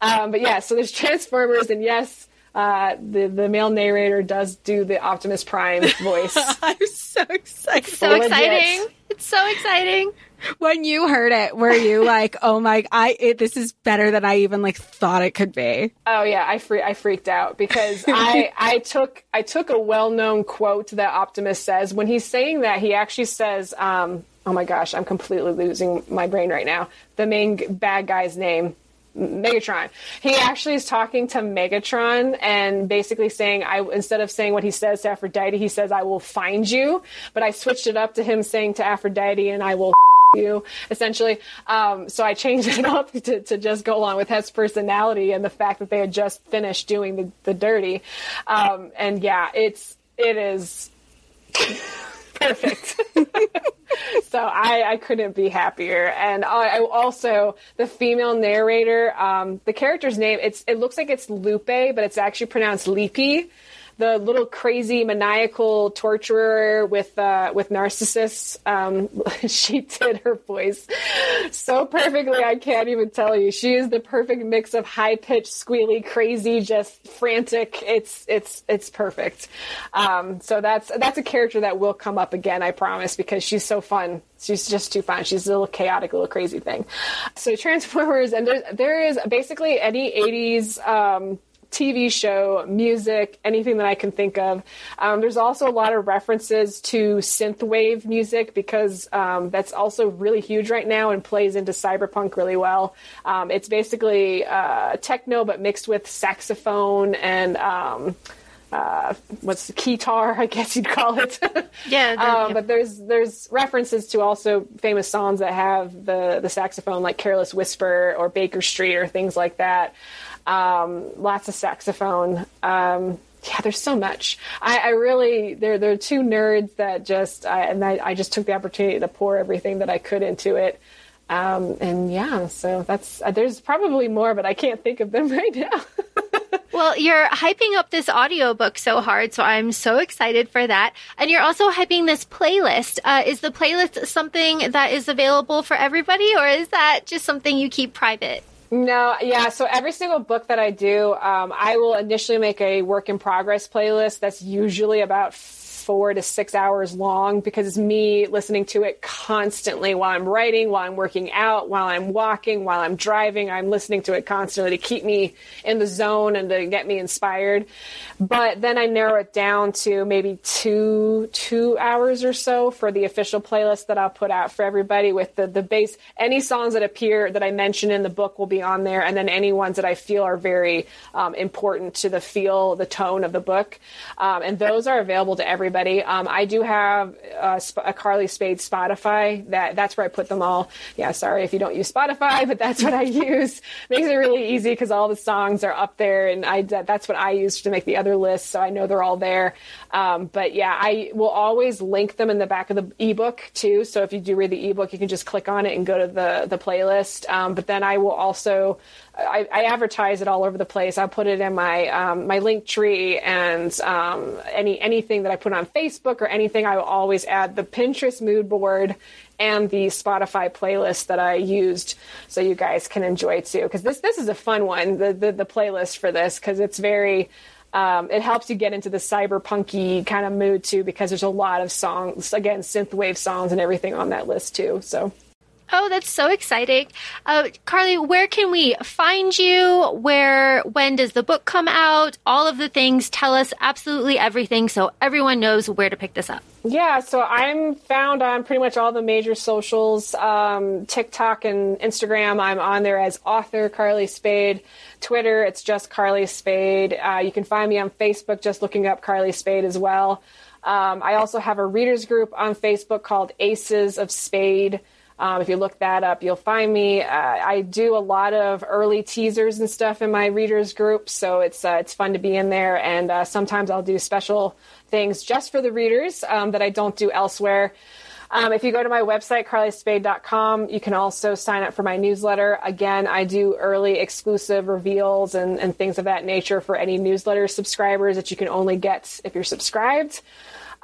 Speaker 4: um, but yeah. So there's Transformers, and yes. Uh, the the male narrator does do the Optimus Prime voice.
Speaker 2: I'm so excited.
Speaker 3: So
Speaker 4: Legit.
Speaker 3: exciting. It's so exciting.
Speaker 2: When you heard it, were you like, oh my, I, it, this is better than I even like thought it could be?
Speaker 4: Oh yeah, I free- I freaked out because I I took I took a well known quote that Optimus says when he's saying that he actually says um oh my gosh I'm completely losing my brain right now the main bad guy's name Megatron. He actually is talking to Megatron and basically saying, "I." Instead of saying what he says to Aphrodite, he says, "I will find you." But I switched it up to him saying to Aphrodite, "And I will." You essentially, um, so I changed it up to, to just go along with Hef's personality and the fact that they had just finished doing the, the dirty, um, and yeah, it's it is perfect. so I, I couldn't be happier. And I, I also the female narrator, um, the character's name it's it looks like it's Lupe, but it's actually pronounced Leapy. The little crazy maniacal torturer with uh, with narcissists. Um, she did her voice so perfectly. I can't even tell you. She is the perfect mix of high pitched, squealy, crazy, just frantic. It's it's it's perfect. Um, so that's that's a character that will come up again. I promise because she's so fun. She's just too fun. She's a little chaotic, little crazy thing. So Transformers, and there there is basically any '80s. Um, TV show, music, anything that I can think of. Um, there's also a lot of references to synthwave music because um, that's also really huge right now and plays into cyberpunk really well. Um, it's basically uh, techno but mixed with saxophone and um, uh, what's the keytar, I guess you'd call it.
Speaker 3: Yeah,
Speaker 4: um,
Speaker 3: yeah.
Speaker 4: but there's there's references to also famous songs that have the the saxophone, like "Careless Whisper" or "Baker Street" or things like that. Um, lots of saxophone. Um, yeah, there's so much. I, I really there there are two nerds that just I, and I, I just took the opportunity to pour everything that I could into it. Um, and yeah, so that's uh, there's probably more, but I can't think of them right now.
Speaker 3: Well, you're hyping up this audiobook so hard, so I'm so excited for that. And you're also hyping this playlist. Uh, is the playlist something that is available for everybody, or is that just something you keep private?
Speaker 4: No, yeah. So every single book that I do, um, I will initially make a work in progress playlist that's usually about four to six hours long because it's me listening to it constantly while I'm writing, while I'm working out, while I'm walking, while I'm driving. I'm listening to it constantly to keep me in the zone and to get me inspired. But then I narrow it down to maybe two two hours or so for the official playlist that I'll put out for everybody with the the base any songs that appear that I mention in the book will be on there, and then any ones that I feel are very um, important to the feel, the tone of the book, um, and those are available to everybody. Um, I do have a, a Carly Spade Spotify that that's where I put them all. Yeah, sorry if you don't use Spotify, but that's what I use. Makes it really easy because all the songs are up there, and I that, that's what I use to make the other list, so I know they're all there. Um, but yeah, I will always link them in the back of the ebook too. So if you do read the ebook, you can just click on it and go to the the playlist. Um, but then I will also I, I advertise it all over the place. I'll put it in my um, my link tree and um, any anything that I put on Facebook or anything. I will always add the Pinterest mood board and the Spotify playlist that I used, so you guys can enjoy too. Because this this is a fun one. The the, the playlist for this because it's very. Um, it helps you get into the cyberpunky kind of mood too, because there's a lot of songs, again, synthwave songs and everything on that list too. So
Speaker 3: Oh, that's so exciting. Uh, Carly, where can we find you? Where, when does the book come out? All of the things. Tell us absolutely everything so everyone knows where to pick this up.
Speaker 4: Yeah, so I'm found on pretty much all the major socials um, TikTok and Instagram. I'm on there as author Carly Spade. Twitter, it's just Carly Spade. Uh, you can find me on Facebook just looking up Carly Spade as well. Um, I also have a readers group on Facebook called Aces of Spade. Um, if you look that up, you'll find me. Uh, I do a lot of early teasers and stuff in my readers group, so it's uh, it's fun to be in there. And uh, sometimes I'll do special things just for the readers um, that I don't do elsewhere. Um, if you go to my website, carlyspade.com, you can also sign up for my newsletter. Again, I do early exclusive reveals and, and things of that nature for any newsletter subscribers that you can only get if you're subscribed.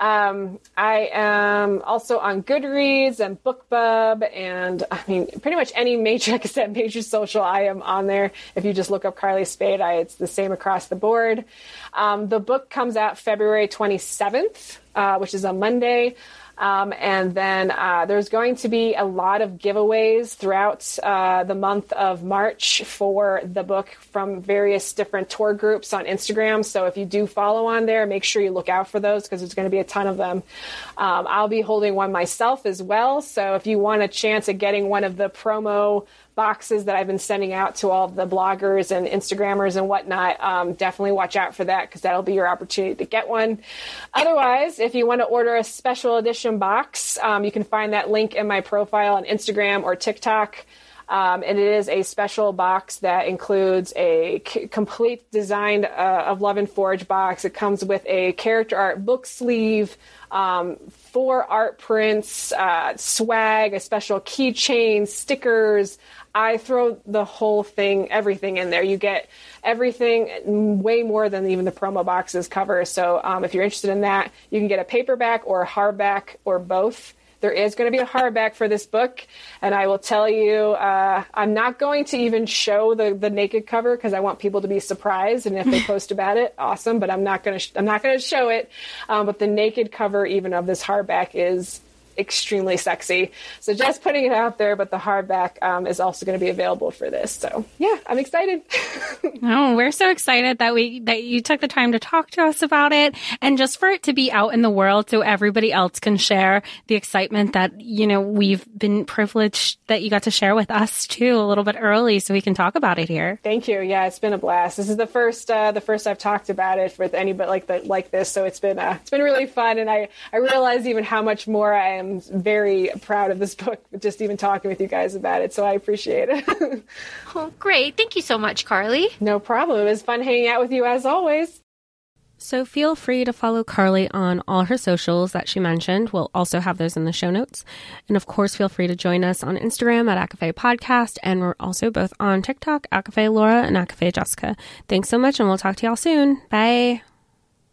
Speaker 4: Um, I am also on Goodreads and BookBub, and I mean, pretty much any major, said, major social, I am on there. If you just look up Carly Spade, I, it's the same across the board. Um, the book comes out February 27th, uh, which is a Monday. Um, and then uh, there's going to be a lot of giveaways throughout uh, the month of March for the book from various different tour groups on Instagram. So if you do follow on there, make sure you look out for those because there's going to be a ton of them. Um, I'll be holding one myself as well. So if you want a chance at getting one of the promo boxes that I've been sending out to all the bloggers and Instagrammers and whatnot, um, definitely watch out for that because that'll be your opportunity to get one. Otherwise, if you want to order a special edition box, um, you can find that link in my profile on Instagram or TikTok. Um, and it is a special box that includes a c- complete design uh, of Love and Forge box. It comes with a character art book sleeve, um, four art prints, uh, swag, a special keychain, stickers, I throw the whole thing, everything in there. You get everything, way more than even the promo boxes cover. So um, if you're interested in that, you can get a paperback or a hardback or both. There is going to be a hardback for this book, and I will tell you, uh, I'm not going to even show the, the naked cover because I want people to be surprised. And if they post about it, awesome. But I'm not going to sh- I'm not going to show it. Um, but the naked cover, even of this hardback, is extremely sexy. So just putting it out there, but the hardback um, is also going to be available for this. So yeah, I'm excited.
Speaker 2: oh, we're so excited that we that you took the time to talk to us about it, and just for it to be out in the world so everybody else can share the excitement that you know we've been privileged that you got to share with us too a little bit early, so we can talk about it here.
Speaker 4: Thank you. Yeah, it's been a blast. This is the first uh, the first I've talked about it with anybody like the, like this, so it's been uh, it's been really fun, and I I realize even how much more I am very proud of this book, just even talking with you guys about it. So I appreciate it.
Speaker 3: oh, great. Thank you so much, Carly.
Speaker 4: No problem. It was fun hanging out with you as always.
Speaker 2: So feel free to follow Carly on all her socials that she mentioned. We'll also have those in the show notes. And of course, feel free to join us on Instagram at ACOFAE Podcast. And we're also both on TikTok, ACOFAE Laura and ACOFAE Jessica. Thanks so much, and we'll talk to y'all soon. Bye.